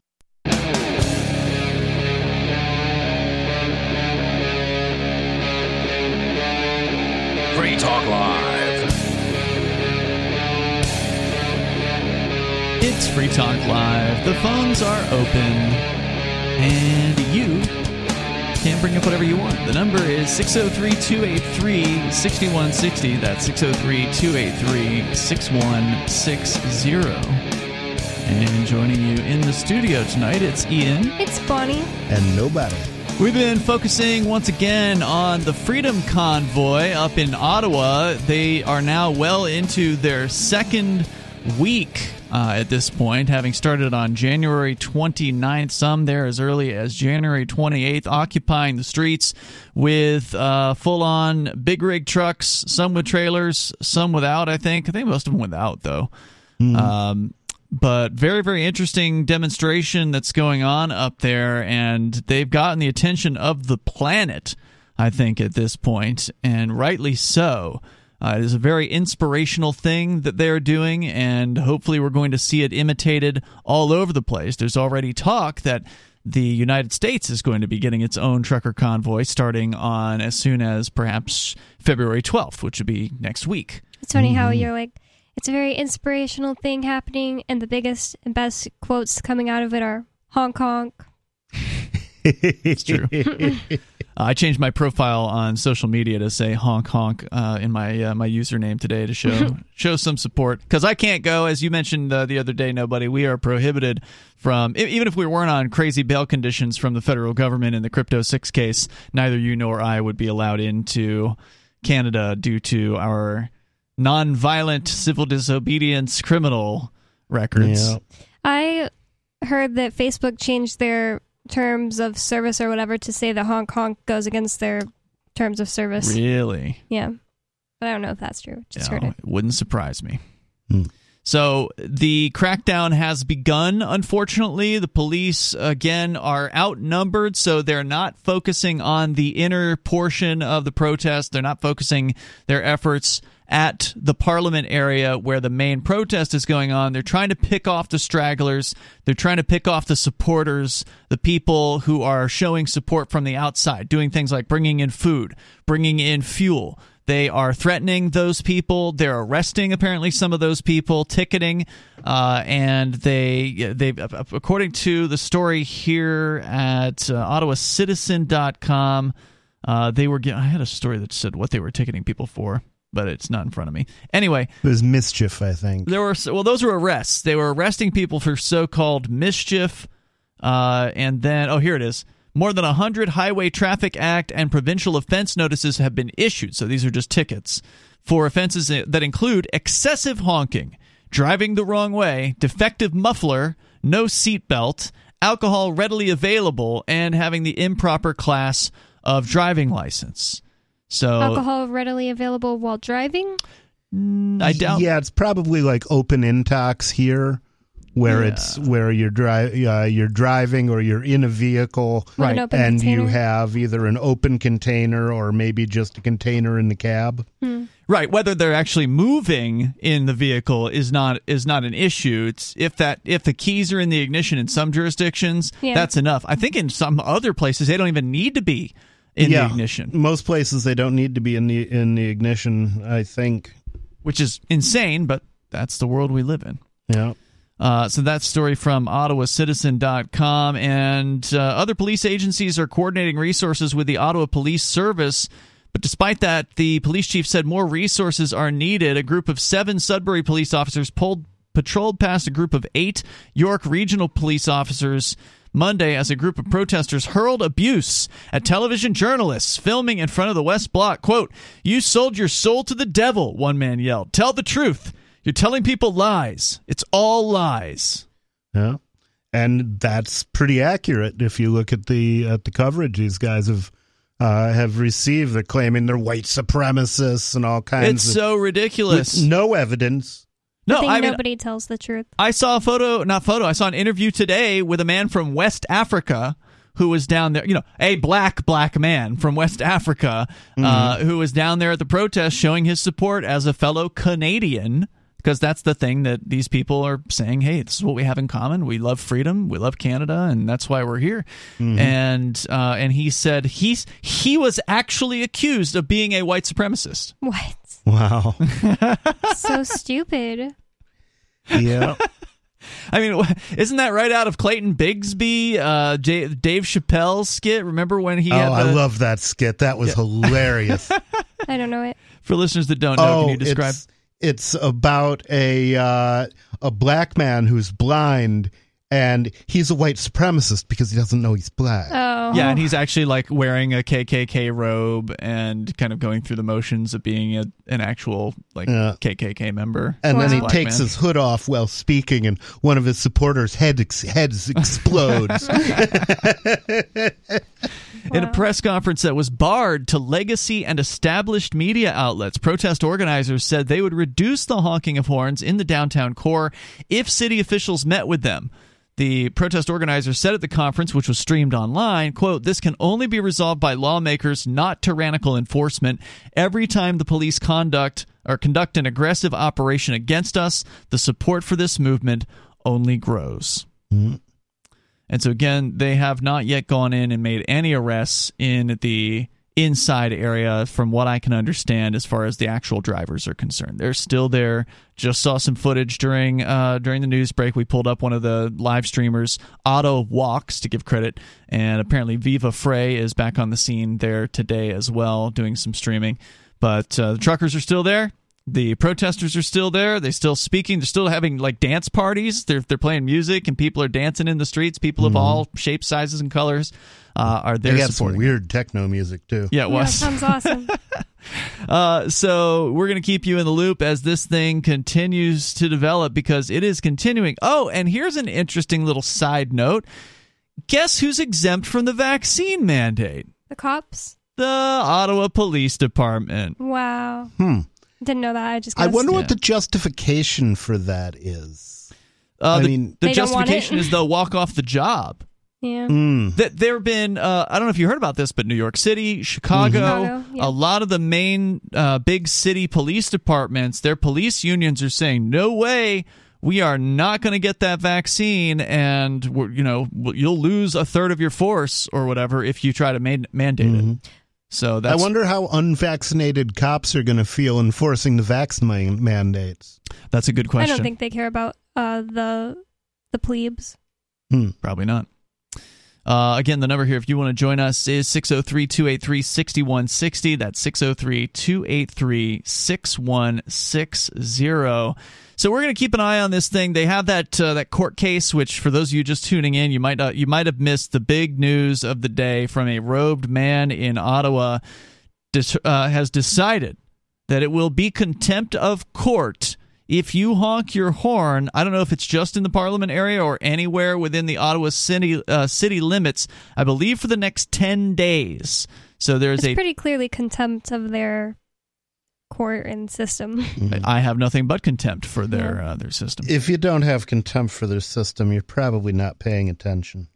Free Talk Live. It's Free Talk Live. The phones are open, and you can bring up whatever you want. The number is 603 283 6160. That's 603 283 6160. And joining you in the studio tonight, it's Ian. It's Bonnie. And nobody. We've been focusing once again on the Freedom Convoy up in Ottawa. They are now well into their second week uh, at this point, having started on January 29th, some there as early as January 28th, occupying the streets with uh, full on big rig trucks, some with trailers, some without, I think. I think most of them without, though. Um, but very very interesting demonstration that's going on up there and they've gotten the attention of the planet i think at this point and rightly so. Uh, it is a very inspirational thing that they're doing and hopefully we're going to see it imitated all over the place. There's already talk that the United States is going to be getting its own trucker convoy starting on as soon as perhaps February 12th, which would be next week. It's funny how you're like, it's a very inspirational thing happening, and the biggest and best quotes coming out of it are honk honk. It's true. Uh, I changed my profile on social media to say honk honk uh, in my uh, my username today to show show some support because I can't go as you mentioned uh, the other day. Nobody, we are prohibited from e- even if we weren't on crazy bail conditions from the federal government in the Crypto Six case. Neither you nor I would be allowed into Canada due to our non-violent civil disobedience criminal records. Yeah. I heard that Facebook changed their terms of service or whatever to say that honk honk goes against their terms of service. Really. Yeah. But I don't know if that's true. Just heard No, it. it wouldn't surprise me. Hmm. So the crackdown has begun. Unfortunately, the police again are outnumbered, so they're not focusing on the inner portion of the protest. They're not focusing their efforts at the parliament area where the main protest is going on. They're trying to pick off the stragglers. They're trying to pick off the supporters, the people who are showing support from the outside, doing things like bringing in food, bringing in fuel. They are threatening those people. They're arresting apparently some of those people, ticketing, uh, and they they according to the story here at uh, OttawaCitizen.com, uh, they were. I had a story that said what they were ticketing people for, but it's not in front of me. Anyway, It was mischief, I think. there were well, those were arrests. They were arresting people for so-called mischief, uh, and then oh, here it is. More than hundred Highway Traffic Act and provincial offense notices have been issued. So these are just tickets for offenses that include excessive honking, driving the wrong way, defective muffler, no seatbelt, alcohol readily available, and having the improper class of driving license. So Alcohol readily available while driving? I doubt. Yeah, it's probably like open intox here, where Yeah. it's where you're dri- uh, you're driving or you're in a vehicle, Right. An open and you have either an open container or maybe just a container in the cab. Right, whether they're actually moving in the vehicle is not is not an issue. It's if that if the keys are in the ignition in some jurisdictions, Yeah. that's enough. I think in some other places they don't even need to be in yeah, the ignition. Most places they don't need to be in the in the ignition. I think. which is insane, but that's the world we live in. Yeah. Uh, so that story from OttawaCitizen.com. And uh, other police agencies are coordinating resources with the Ottawa Police Service. But despite that, the police chief said more resources are needed. A group of seven Sudbury police officers pulled, patrolled past a group of eight York Regional police officers Monday as a group of protesters hurled abuse at television journalists filming in front of the West Block. Quote, You sold your soul to the devil, one man yelled. Tell the truth. You're telling people lies. It's all lies. Yeah. And that's pretty accurate if you look at the at the coverage these guys have uh, have received. They're claiming they're white supremacists and all kinds of. It's of so ridiculous. no evidence. I no, think I mean, nobody tells the truth. I saw a photo, not photo, I saw an interview today with a man from West Africa who was down there, you know, a black, black man from West Africa uh, who was down there at the protest showing his support as a fellow Canadian. Because that's the thing that these people are saying. Hey, this is what we have in common. We love freedom. We love Canada, and that's why we're here. And uh, and he said he's he was actually accused of being a white supremacist. What? Wow. so stupid. yeah. I mean, isn't that right out of Clayton Bigsby, uh, J- Dave Chappelle's skit? Remember when he Oh, had I love that skit. That was hilarious. I don't know it. For listeners that don't know, oh, can you describe? it's it's about a uh, a black man who's blind and he's a white supremacist because he doesn't know he's black. Oh. Yeah, and he's actually like wearing a KKK robe and kind of going through the motions of being a, an actual like Yeah. KKK member. and then he takes man. his hood off while speaking, and one of his supporters' head ex- heads explodes. In a press conference that was barred to legacy and established media outlets, protest organizers said they would reduce the honking of horns in the downtown core if city officials met with them. The protest organizer said at the conference, which was streamed online, quote, this can only be resolved by lawmakers, not tyrannical enforcement. Every time the police conduct or conduct an aggressive operation against us, the support for this movement only grows. Mm-hmm. And so again, they have not yet gone in and made any arrests in the inside area from what I can understand as far as the actual drivers are concerned. They're still there. Just saw some footage during uh, during the news break. We pulled up one of the live streamers, Auto Walks, to give credit, and apparently Viva Frey is back on the scene there today as well, doing some streaming. But uh, the truckers are still there. The protesters are still there. They're still speaking. They're still having like dance parties. They're they're playing music and people are dancing in the streets. People of all shapes, sizes, and colors uh, are there they got some supporting. weird techno music too. Yeah, it Yeah, was. sounds awesome. Uh, so we're going to keep you in the loop as this thing continues to develop because it is continuing. Oh, and here's an interesting little side note. Guess who's exempt from the vaccine mandate? the cops? The Ottawa Police Department. Wow. Hmm. Didn't know that. I just I guessed. wonder Yeah. what the justification for that is. Uh, I the, mean- the They don't want justification is they'll walk off the job. Yeah. Hmm. that there have been uh, I don't know if you heard about this, but New York City, Chicago, Chicago, yeah. a lot of the main uh, big city police departments, their police unions are saying, "No way, we are not going to get that vaccine, and we're, you know you'll lose a third of your force or whatever if you try to man- mandate it." So that's I wonder how unvaccinated cops are going to feel enforcing the vax man- mandates. that's a good question. I don't think they care about uh, the the plebes. Probably not. Uh, again, the number here, if you want to join us, is 603 283 6160. That's 603 283 6160. So we're going to keep an eye on this thing. They have that uh, that court case, which for those of you just tuning in, you might not, you might have missed the big news of the day from a robed man in Ottawa dis- uh, has decided that it will be contempt of court if you honk your horn. I don't know if it's just in the Parliament area or anywhere within the Ottawa city uh, city limits. I believe for the next ten days. So there's It's a. pretty clearly contempt of their court and system. I have nothing but contempt for their uh, their system. If you don't have contempt for their system, you're probably not paying attention.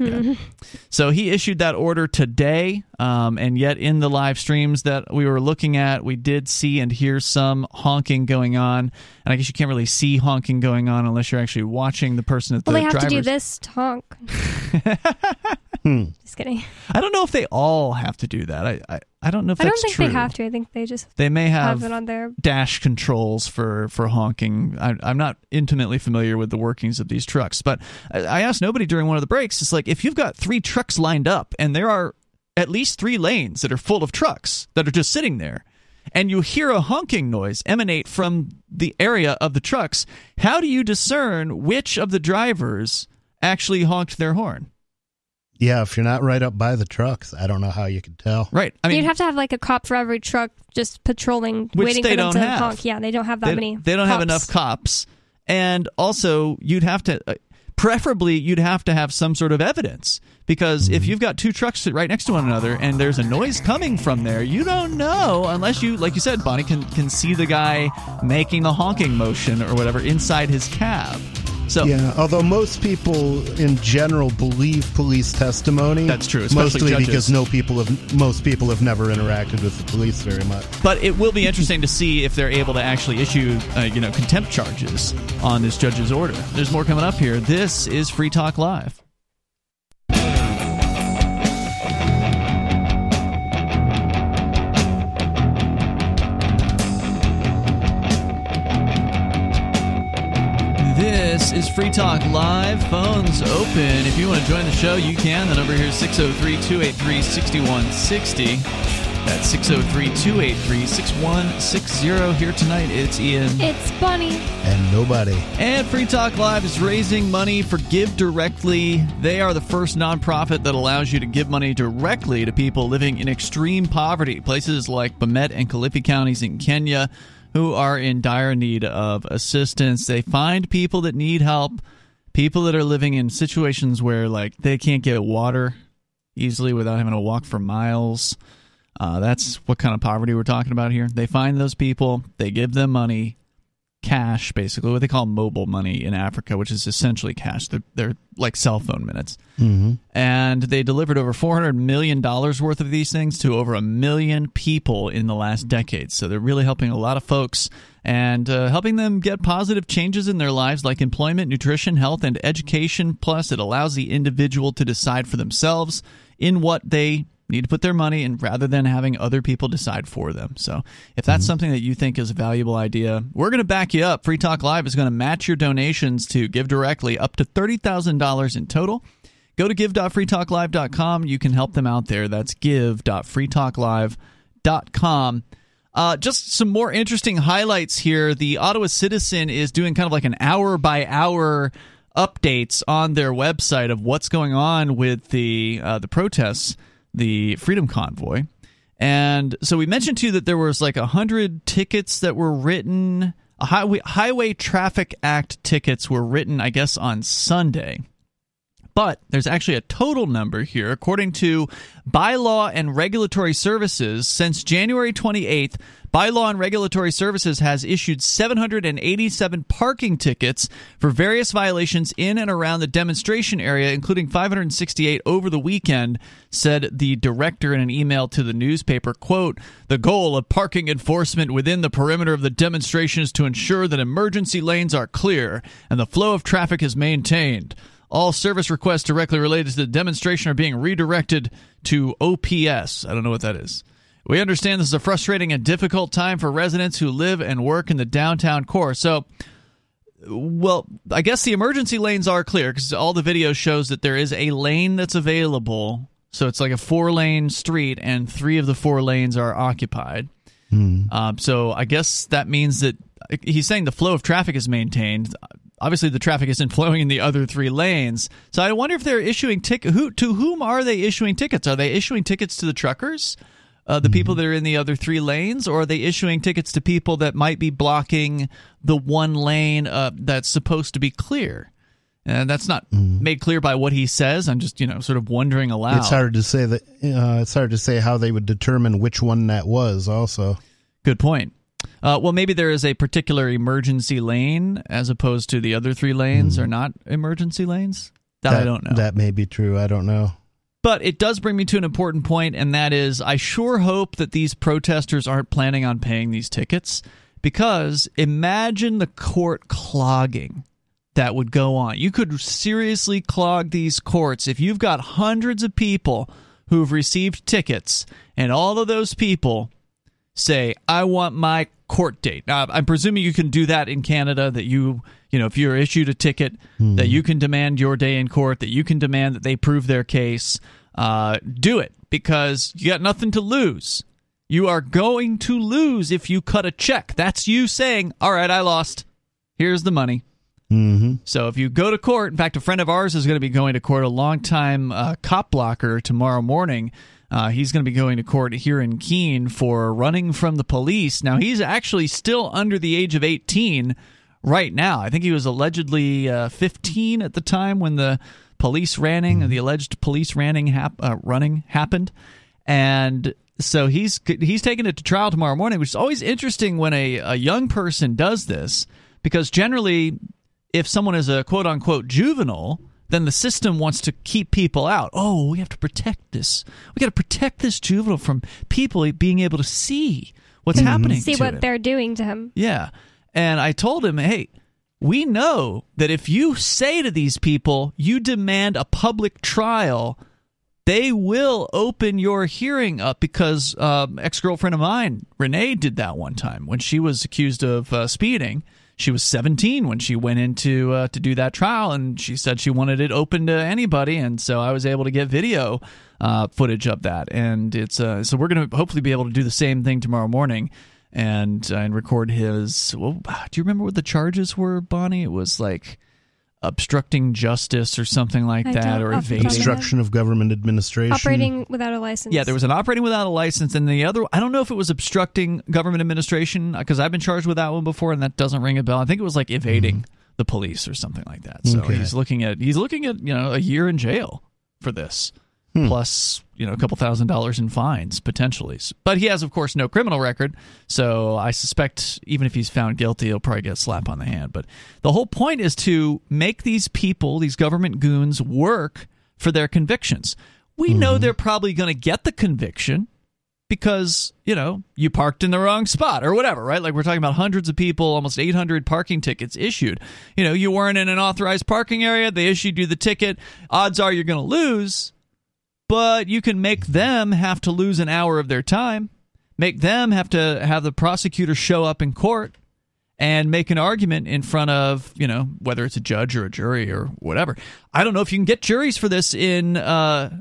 So he issued that order today, um, and yet in the live streams that we were looking at, we did see and hear some honking going on. And I guess you can't really see honking going on unless you're actually watching the person at the well, they have driver's. to do this to honk. Hmm. Just kidding. I don't know if they all have to do that. I I, I don't know if I don't think true. they have to. I think they just They may have, have it on there. dash controls for for honking. I, I'm not intimately familiar with the workings of these trucks, but I, I asked nobody during one of the breaks. It's like if you've got three trucks lined up and there are at least three lanes that are full of trucks that are just sitting there, and you hear a honking noise emanate from the area of the trucks, how do you discern which of the drivers actually honked their horn? Yeah, if you're not right up by the trucks, I don't know how you could tell. Right. I mean, You'd have to have like a cop for every truck just patrolling, Which waiting they for them don't to have. honk. Yeah, they don't have that they, many. they don't have enough cops and also you'd have to uh, preferably you'd have to have some sort of evidence because if you've got two trucks sit right next to one another and there's a noise coming from there you don't know unless you like you said bonnie can can see the guy making the honking motion or whatever inside his cab so Yeah, although most people in general believe police testimony. That's true, mostly judges. because no people have most people have never interacted with the police very much. but it will be interesting to see if they're able to actually issue uh, you know contempt charges on this judge's order there's more coming up here this is free talk live This is Free Talk Live. Phones open. If you want to join the show, you can. The number here is 603 283 6160. That's 603 283 6160. Here tonight, it's Ian. It's Bonnie. And nobody. And Free Talk Live is raising money for Give Directly. They are the first nonprofit that allows you to give money directly to people living in extreme poverty. Places like Bomet and Kilifi counties in Kenya who are in dire need of assistance. They find people that need help, people that are living in situations where like they can't get water easily without having to walk for miles. Uh, that's what kind of poverty we're talking about here. They find those people, they give them money, cash, basically, what they call mobile money in Africa, which is essentially cash. They're, they're like cell phone minutes. Mm-hmm. And they delivered over $400 million worth of these things to over a million people in the last decade. So they're really helping a lot of folks and uh, helping them get positive changes in their lives like employment, nutrition, health, and education. Plus, it allows the individual to decide for themselves in what they need to put their money in rather than having other people decide for them. So, if that's something that you think is a valuable idea, we're going to back you up. Free Talk Live is going to match your donations to give directly up to $30,000 in total. Go to give.freetalklive.com. You can help them out there. That's give.freetalklive.com. Uh, just some more interesting highlights here. The Ottawa Citizen is doing kind of like an hour by hour updates on their website of what's going on with the uh, the protests, the Freedom Convoy. And so we mentioned to you that there was like a hundred tickets that were written. Highway Highway Traffic Act tickets were written, I guess, on Sunday. But there's actually a total number here. According to Bylaw and Regulatory Services, since January 28th, Bylaw and Regulatory Services has issued 787 parking tickets for various violations in and around the demonstration area, including 568 over the weekend, said the director in an email to the newspaper. Quote, the goal of parking enforcement within the perimeter of the demonstration is to ensure that emergency lanes are clear and the flow of traffic is maintained. All service requests directly related to the demonstration are being redirected to OPS. I don't know what that is. We understand this is a frustrating and difficult time for residents who live and work in the downtown core. So, well, I guess the emergency lanes are clear because all the video shows that there is a lane that's available. So it's like a four lane street, and three of the four lanes are occupied. Um, so I guess that means that he's saying the flow of traffic is maintained. Obviously, the traffic isn't flowing in the other three lanes. So I wonder if they're issuing tick. Who to whom are they issuing tickets? Are they issuing tickets to the truckers, uh, the people that are in the other three lanes, or are they issuing tickets to people that might be blocking the one lane uh, that's supposed to be clear? And that's not made clear by what he says. I'm just you know sort of wondering aloud. It's hard to say that. Uh, it's hard to say how they would determine which one that was. Also, Good point. Uh, well, maybe there is a particular emergency lane as opposed to the other three lanes are not emergency lanes. That, I don't know. That may be true. I don't know. But it does bring me to an important point, and that is I sure hope that these protesters aren't planning on paying these tickets because imagine the court clogging that would go on. You could seriously clog these courts if you've got hundreds of people who've received tickets and all of those people say, I want my court date. Now, I'm presuming you can do that in Canada, that you, you know, if you're issued a ticket, that you can demand your day in court, that you can demand that they prove their case. Uh, do it because you got nothing to lose. You are going to lose if you cut a check. That's you saying, all right, I lost. Here's the money. Mm-hmm. So if you go to court, in fact, a friend of ours is going to be going to court, a longtime uh, cop blocker tomorrow morning. Uh, he's going to be going to court here in Keene for running from the police. Now, he's actually still under the age of 18 right now. I think he was allegedly uh, 15 at the time when the police ranning, the alleged police ranning hap- uh, running happened. And so he's he's taking it to trial tomorrow morning, which is always interesting when a, a young person does this because generally if someone is a quote unquote juvenile, then the system wants to keep people out. Oh, we have to protect this. We got to protect this juvenile from people being able to see what's happening. See to what him. they're doing to him. Yeah. And I told him, hey, we know that if you say to these people, you demand a public trial, they will open your hearing up because um, ex girlfriend of mine, Renee, did that one time when she was accused of uh, speeding. She was 17 when she went into uh, to do that trial, and she said she wanted it open to anybody, and so I was able to get video uh, footage of that, and it's uh, so we're going to hopefully be able to do the same thing tomorrow morning and uh, and record his. Well, do you remember what the charges were, Bonnie? It was like obstructing justice or something like I that, or off the top of evading. Obstruction of government administration. Operating without a license. Yeah, there was an operating without a license, and the other. I don't know if it was obstructing government administration uh, because I've been charged with that one before, and that doesn't ring a bell. I think it was like evading mm-hmm. the police or something like that. So Okay. he's looking at he's looking at you know a year in jail for this, Hmm. plus you know a couple thousand dollars in fines potentially. But he has, of course, no criminal record, so I suspect even if he's found guilty, he'll probably get a slap on the hand. But the whole point is to make these people, these government goons, work for their convictions. We know mm-hmm. they're probably going to get the conviction because you know you parked in the wrong spot or whatever right like we're talking about hundreds of people almost 800 parking tickets issued you know you weren't in an authorized parking area they issued you the ticket odds are you're going to lose but you can make them have to lose an hour of their time make them have to have the prosecutor show up in court and make an argument in front of you know whether it's a judge or a jury or whatever i don't know if you can get juries for this in uh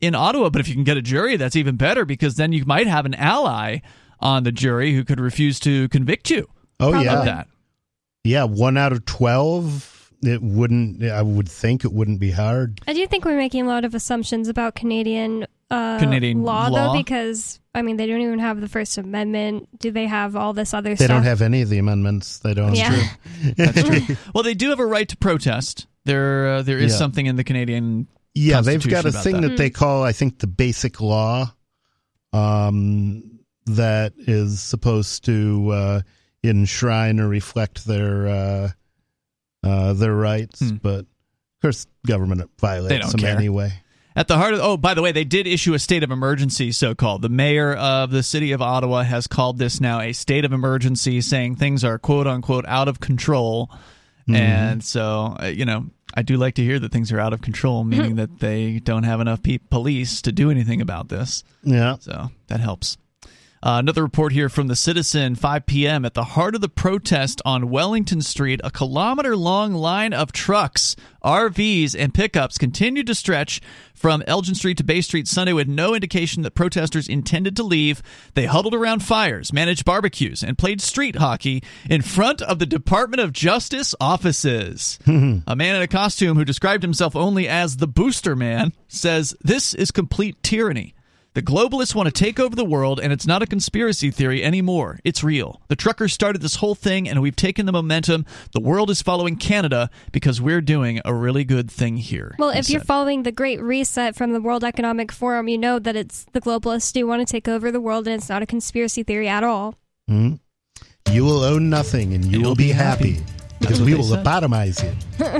in Ottawa, but if you can get a jury, that's even better because then you might have an ally on the jury who could refuse to convict you Oh yeah, that. yeah. One out of twelve. It wouldn't. I would think it wouldn't be hard. I do think we're making a lot of assumptions about Canadian uh, Canadian law, law? though, because I mean they don't even have the First Amendment. Do they have all this other They stuff? don't have any of the amendments. They don't. Yeah. That's true. well, they do have a right to protest. There, uh, there is Yeah. something in the Canadian. Yeah, they've got a thing about that. they call, I think, the basic law, um, that is supposed to uh, enshrine or reflect their uh, their rights. Hmm. But of course, government violates them care. anyway. At the heart of oh, by the way, they did issue a state of emergency, so called. The mayor of the city of Ottawa has called this now a state of emergency, saying things are quote unquote out of control. And so, uh, you know, I do like to hear that things are out of control, meaning that they don't have enough pe- police to do anything about this. Yeah. So that helps. Uh, another report here from the Citizen, 5 p.m. At the heart of the protest on Wellington Street, a kilometer long line of trucks, RVs, and pickups continued to stretch from Elgin Street to Bay Street Sunday with no indication that protesters intended to leave. They huddled around fires, managed barbecues, and played street hockey in front of the Department of Justice offices. a man in a costume who described himself only as the Booster Man says this is complete tyranny. The globalists want to take over the world, and it's not a conspiracy theory anymore. It's real. The truckers started this whole thing, and we've taken the momentum. The world is following Canada because we're doing a really good thing here. Well, he if you're following the Great Reset from the World Economic Forum, you know that it's the globalists do want to take over the world, and it's not a conspiracy theory at all. Mhm. You will own nothing, and you You'll will be be happy. happy. Because we will lobotomize you.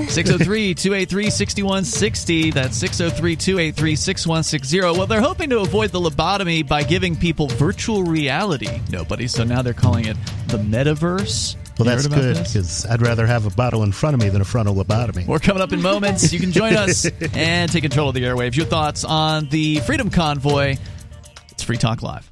603 283 6160. That's 603 283 6160. Well, they're hoping to avoid the lobotomy by giving people virtual reality. Nobody. So now they're calling it the metaverse. Well, You that's good because I'd rather have a bottle in front of me than a frontal lobotomy. We're coming up in moments. You can join us and take control of the airwaves. Your thoughts on the Freedom Convoy. It's Free Talk Live.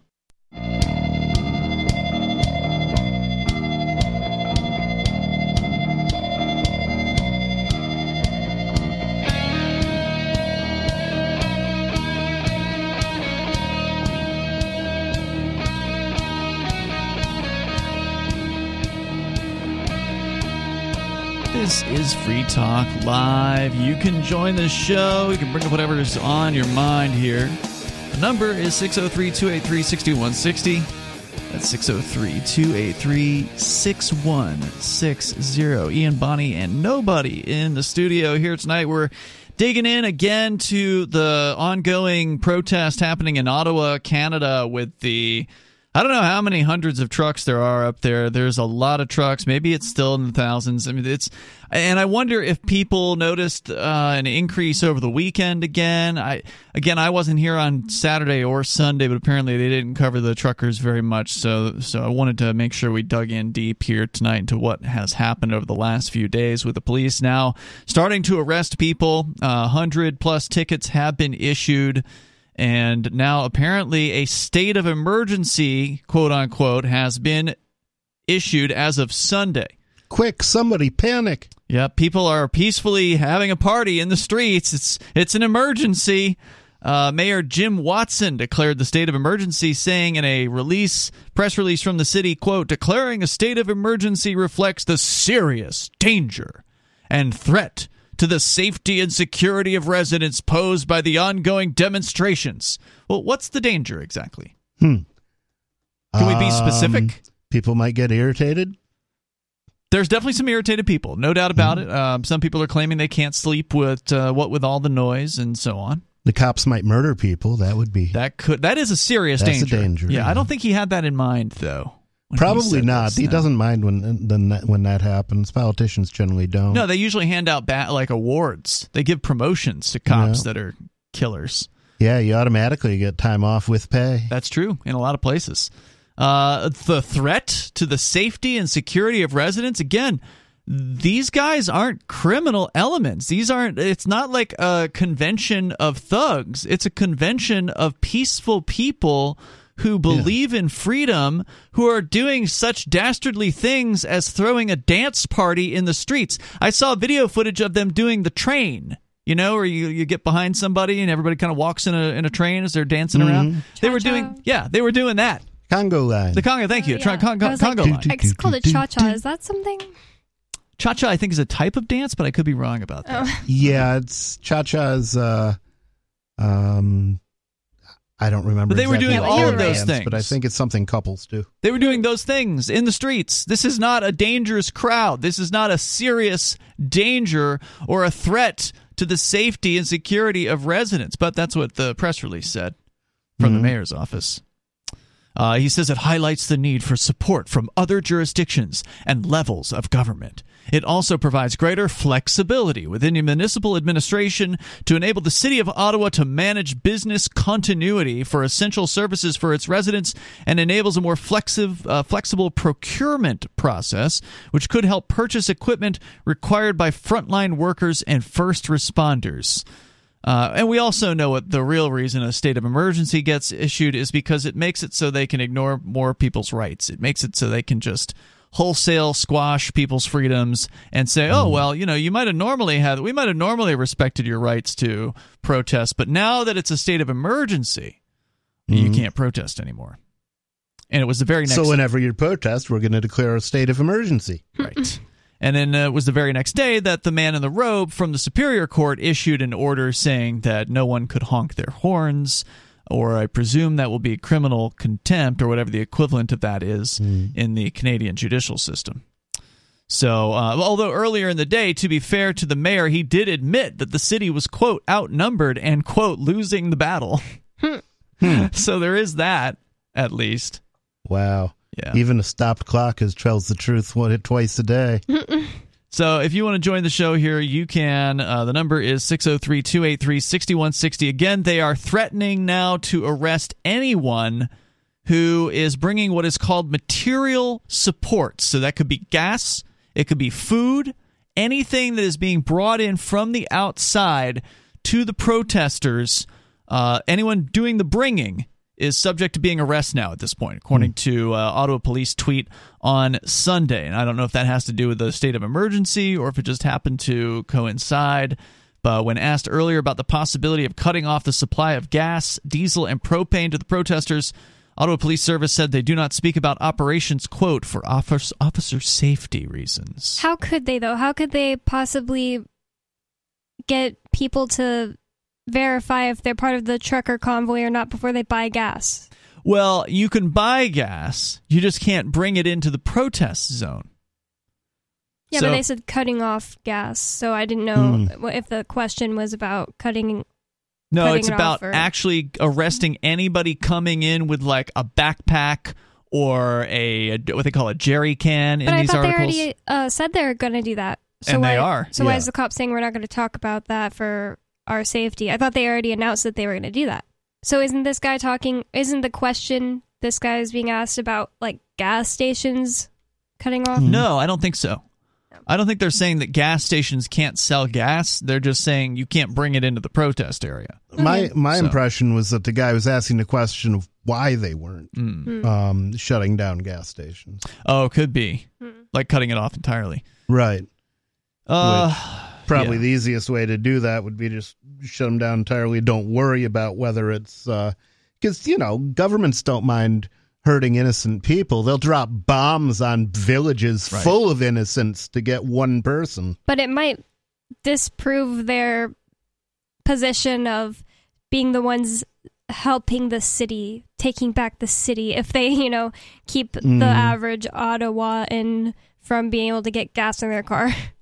This is Free Talk Live. You can join the show. You can bring up whatever is on your mind here. Number is 603 283 6160. That's 603 283 6160. Ian Bonnie and nobody in the studio here tonight. We're digging in again to the ongoing protest happening in Ottawa, Canada, with the I don't know how many hundreds of trucks there are up there. There's a lot of trucks. Maybe it's still in the thousands. I mean, it's, and I wonder if people noticed uh, an increase over the weekend again. I again, I wasn't here on Saturday or Sunday, but apparently they didn't cover the truckers very much. So, so I wanted to make sure we dug in deep here tonight into what has happened over the last few days with the police now starting to arrest people. Uh, hundred plus tickets have been issued. And now, apparently, a state of emergency, quote unquote, has been issued as of Sunday. Quick, somebody panic. Yeah, people are peacefully having a party in the streets. It's it's an emergency. Uh, Mayor Jim Watson declared the state of emergency, saying in a release press release from the city, "quote Declaring a state of emergency reflects the serious danger and threat to the safety and security of residents posed by the ongoing demonstrations. Well, what's the danger exactly? Hmm. Can we be specific? Um, people might get irritated. There's definitely some irritated people, no doubt about Mm-hmm. it. Um, some people are claiming they can't sleep with uh, what with all the noise and so on. The cops might murder people. That would be That could that is a serious That's a danger. danger, Yeah, I don't think he had that in mind though. Probably not. this, he no. doesn't mind when when that, when that happens. Politicians generally don't. No, they usually hand out ba- like awards. They give promotions to cops that are killers. yeah, you automatically get time off with pay. That's true in a lot of places. Uh, the threat to the safety and security of residents, again, these guys aren't criminal elements. These aren't, it's not like a convention of thugs, it's a convention of peaceful people who believe in freedom who are doing such dastardly things as throwing a dance party in the streets. I saw video footage of them doing the train. You know, or you, you get behind somebody and everybody kind of walks in a in a train as they're dancing around. They were Cha-cha. doing, yeah, they were doing that. Congo line. The conga, thank you. Oh, Tra- yeah. Congo, I was like, Congo line. It's called a cha cha. Is that something? Cha cha, I think, is a type of dance, but I could be wrong about that. Oh. yeah, it's cha cha's. Uh, um, I don't remember. But they were doing all of those things. but I think it's something couples do. They were doing those things in the streets. This is not a dangerous crowd. This is not a serious danger or a threat to the safety and security of residents. But that's what the press release said from the mayor's office. Uh, he says it highlights the need for support from other jurisdictions and levels of government. It also provides greater flexibility within the municipal administration to enable the City of Ottawa to manage business continuity for essential services for its residents and enables a more flexi- uh, flexible procurement process, which could help purchase equipment required by frontline workers and first responders. Uh, and we also know what the real reason a state of emergency gets issued is because it makes it so they can ignore more people's rights. It makes it so they can just wholesale squash people's freedoms and say, "Oh well, you know, you might have normally had we might have normally respected your rights to protest, but now that it's a state of emergency, you Mhm. can't protest anymore. And it was the very next So whenever you protest, we're going to declare a state of emergency. right. And then uh, it was the very next day that the man in the robe from the Superior Court issued an order saying that no one could honk their horns, or I presume that will be criminal contempt, or whatever the equivalent of that is hmm. in the Canadian judicial system. So, uh, although earlier in the day, to be fair to the mayor, he did admit that the city was, quote, outnumbered and, quote, losing the battle. Hmm. Hmm. so there is that, at least. Wow. Yeah. Even a stopped clock is tells the truth one twice a day. So if you want to join the show here, you can. Uh, the number is 603 283 6160. Again, they are threatening now to arrest anyone who is bringing what is called material support. So that could be gas, it could be food, anything that is being brought in from the outside to the protesters. Uh, anyone doing the bringing is subject to being arrested now at this point, according to uh, Ottawa Police tweet on Sunday. And I don't know if that has to do with the state of emergency or if it just happened to coincide. But when asked earlier about the possibility of cutting off the supply of gas, diesel, and propane to the protesters, Ottawa Police Service said they do not speak about operations, quote, for officer, officer safety reasons. How could they though? How could they possibly get people to verify if they're part of the trucker convoy or not before they buy gas? Well, you can buy gas, you just can't bring it into the protest zone. Yeah, So- but they said cutting off gas, so I didn't know Hmm. if the question was about cutting. No, cutting it's it about off or- actually arresting anybody coming in with like a backpack or a, what they call a jerry can in I these thought articles. they already uh, said they're going to do that. So And why, they are, So why is the cop saying we're not going to talk about that for our safety? I thought they already announced that they were going to do that. So isn't this guy talking? Isn't the question this guy is being asked about like gas stations cutting off? No, I don't think so. I don't think they're saying that gas stations can't sell gas. They're just saying you can't bring it into the protest area. My my So- impression was that the guy was asking the question of why they weren't Mm. um, shutting down gas stations. Oh, could be Hmm. like cutting it off entirely. Right. Uh, Probably Yeah. the easiest way to do that would be just shut them down entirely. Don't worry about whether it's because you know governments don't mind hurting innocent people. They'll drop bombs on villages Right. full of innocents to get one person. But it might disprove their position of being the ones helping the city, taking back the city, if they, you know, keep Mm. the average Ottawan from being able to get gas in their car.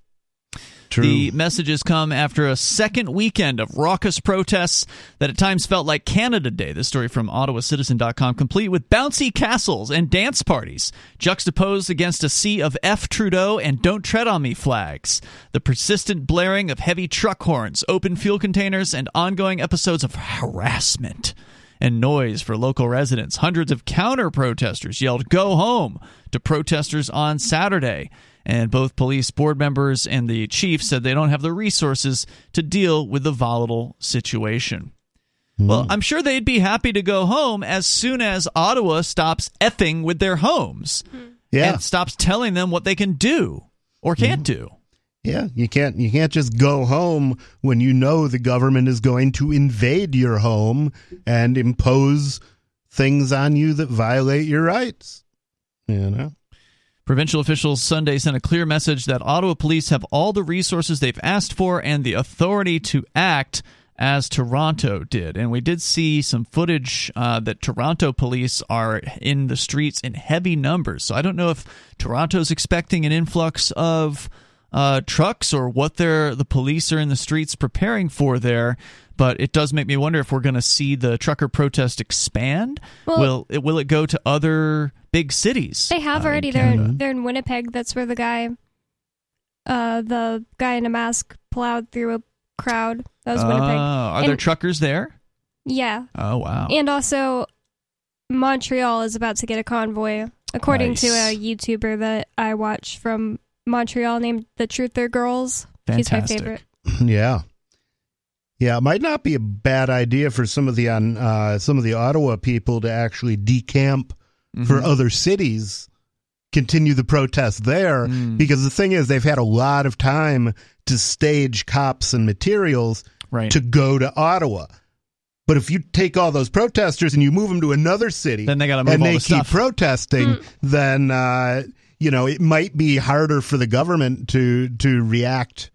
True. The messages come after a second weekend of raucous protests that at times felt like Canada Day. This story from OttawaCitizen.com, complete with bouncy castles and dance parties, juxtaposed against a sea of F Trudeau and Don't Tread on Me flags. The persistent blaring of heavy truck horns, open fuel containers, and ongoing episodes of harassment and noise for local residents. Hundreds of counter protesters yelled, Go home to protesters on Saturday. And both police board members and the chief said they don't have the resources to deal with the volatile situation. Well, hmm. I'm sure they'd be happy to go home as soon as Ottawa stops effing with their homes hmm. yeah, and stops telling them what they can do or can't hmm. do. yeah. You can't you can't just go home when you know the government is going to invade your home and impose things on you that violate your rights. You know. Provincial officials Sunday sent a clear message that Ottawa police have all the resources they've asked for and the authority to act as Toronto did. And we did see some footage uh, that Toronto police are in the streets in heavy numbers. So I don't know if Toronto's expecting an influx of uh, trucks or what they're, the police are in the streets preparing for there. But it does make me wonder if we're going to see the trucker protest expand. Well- will it will it go to other big cities? They have uh, in already. They're in, they're in Winnipeg. That's where the guy, uh, the guy in a mask plowed through a crowd. That was Oh, Winnipeg. are there truckers there? Yeah, Oh wow. and also Montreal is about to get a convoy, according to a YouTuber that I watch from Montreal named the Truther Girls. She's my Fantastic. favorite. Yeah. Yeah, it might not be a bad idea for some of the on uh, some of the Ottawa people to actually decamp for Mhm. other cities, continue the protest there, Mm. because the thing is they've had a lot of time to stage cops and materials right. to go to Ottawa. But if you take all those protesters and you move them to another city, Then they gotta move and all they the keep stuff. protesting, then uh, you know it might be harder for the government to to react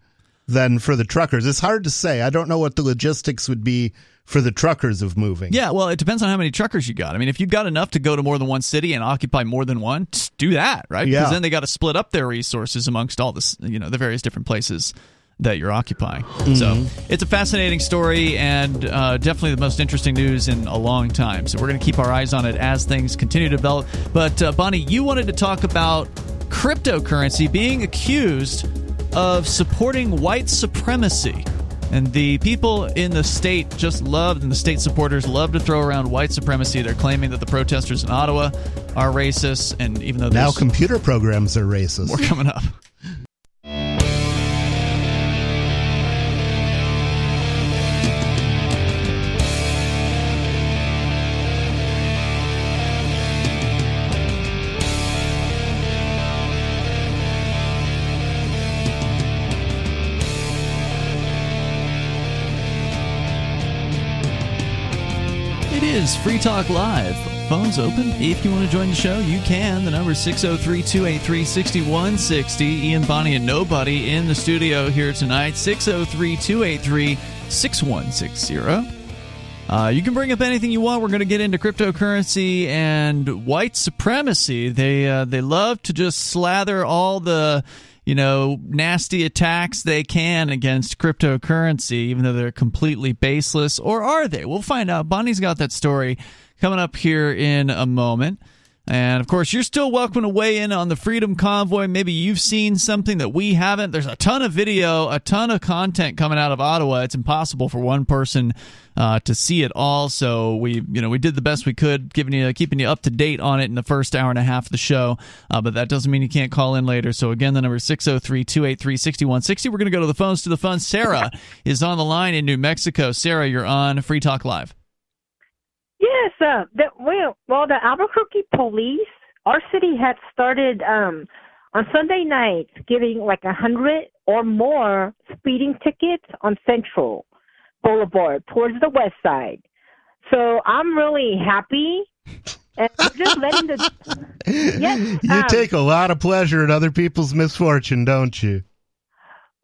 than for the truckers. It's hard to say. I don't know what the logistics would be for the truckers of moving. Yeah, well, it depends on how many truckers you got. I mean, if you've got enough to go to more than one city and occupy more than one, just do that, right? Because Yeah. then they got to split up their resources amongst all this, you know, the various different places that you're occupying. So it's a fascinating story and uh, definitely the most interesting news in a long time. So we're going to keep our eyes on it as things continue to develop. But uh, Bonnie, you wanted to talk about cryptocurrency being accused of supporting white supremacy. And the people in the state just loved, and the state supporters love to throw around white supremacy. They're claiming that the protesters in Ottawa are racist, and even though Now computer programs are racist. we're coming up. Is Free Talk Live. Phones open. If you want to join the show, you can. The number is 603 283 6160. Ian, Bonnie, and nobody in the studio here tonight. 603 283 6160. Uh, you can bring up anything you want. We're going to get into cryptocurrency and white supremacy. They uh, they love to just slather all the you know nasty attacks they can against cryptocurrency, even though they're completely baseless. Or are they? We'll find out. Bonnie's got that story coming up here in a moment. And of course, you're still welcome to weigh in on the Freedom Convoy. Maybe you've seen something that we haven't. There's a ton of video, a ton of content coming out of Ottawa. It's impossible for one person uh, to see it all. So we, you know, we did the best we could, giving you, keeping you up to date on it in the first hour and a half of the show. Uh, but that doesn't mean you can't call in later. So again, the number is 603-283-6160. We're going to go to the phones to the phone. Sarah is on the line in New Mexico. Sarah, you're on Free Talk Live. Yes, uh, the, well, well, the Albuquerque police, our city had started um, on Sunday nights giving like a hundred or more speeding tickets on Central Boulevard towards the west side. So I'm really happy, and just letting the yes, you um, take a lot of pleasure in other people's misfortune, don't you?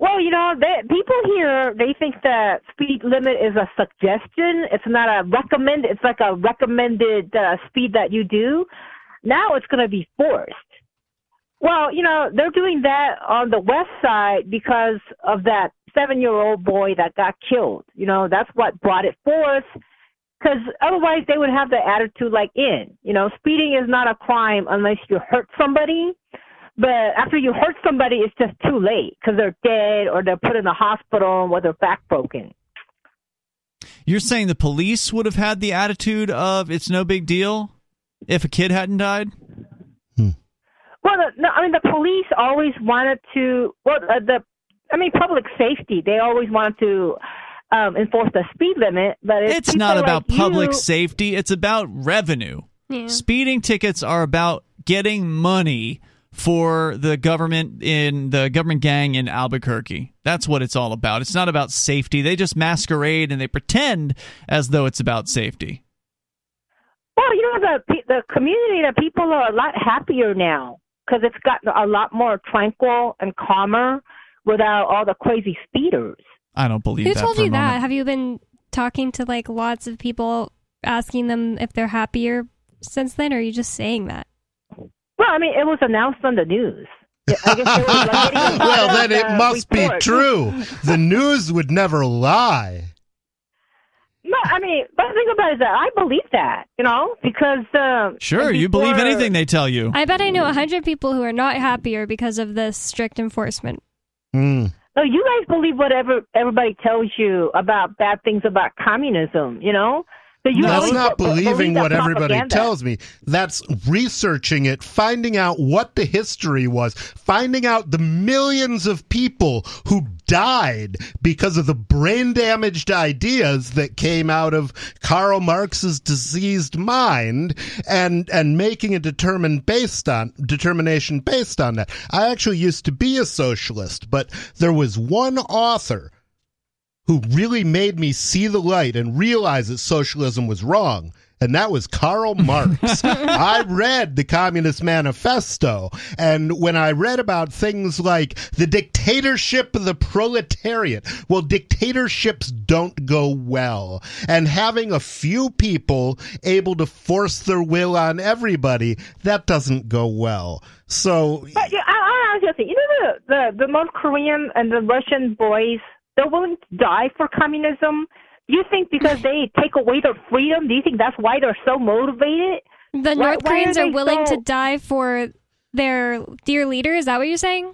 Well, you know, they, people here they think that speed limit is a suggestion. It's not a recommend. It's like a recommended uh, speed that you do. Now it's going to be forced. Well, you know, they're doing that on the west side because of that seven-year-old boy that got killed. You know, that's what brought it forth. Because otherwise, they would have the attitude like in. You know, speeding is not a crime unless you hurt somebody. But after you hurt somebody, it's just too late because they're dead or they're put in the hospital with their back broken. You're saying the police would have had the attitude of it's no big deal if a kid hadn't died? Well, the, no, I mean the police always wanted to. Well, uh, the I mean public safety. They always wanted to um, enforce the speed limit, but if It's not about like public you- safety, it's about revenue. Yeah. Speeding tickets are about getting money for the government in the government gang in Albuquerque. That's what it's all about. It's not about safety. They just masquerade and they pretend as though it's about safety. Well, you know the the community, the people are a lot happier now because it's gotten a lot more tranquil and calmer without all the crazy speeders. I don't believe Who that. told for a you that? moment. Have you been talking to like lots of people asking them if they're happier since then, or are you just saying that? Well, I mean, it was announced on the news. I guess like, well, then it uh, must be true. The news would never lie. No, I mean, but the thing about it is that I believe that, you know, because um, Sure, you believe anything they tell you. I bet I know a hundred people who are not happier because of this strict enforcement. Hmm. No, you guys believe whatever everybody tells you about bad things about communism, you know. So you That's not be- believing what everybody propaganda. tells me. That's researching it, finding out what the history was, finding out the millions of people who died because of the brain damaged ideas that came out of Karl Marx's diseased mind and and making a determined based on determination based on that. I actually used to be a socialist, but there was one author who really made me see the light and realize that socialism was wrong. And that was Karl Marx. I read the Communist Manifesto. And when I read about things like the dictatorship of the proletariat, well, dictatorships don't go well. And having a few people able to force their will on everybody, that doesn't go well. So, But yeah, I, I was just saying, you know, the, the the North Korean and the Russian boys, they're willing to die for communism. You think because they take away their freedom? Do you think that's why they're so motivated? The Why- North why are Koreans are, willing so- to die for their dear leader. Is that what you're saying?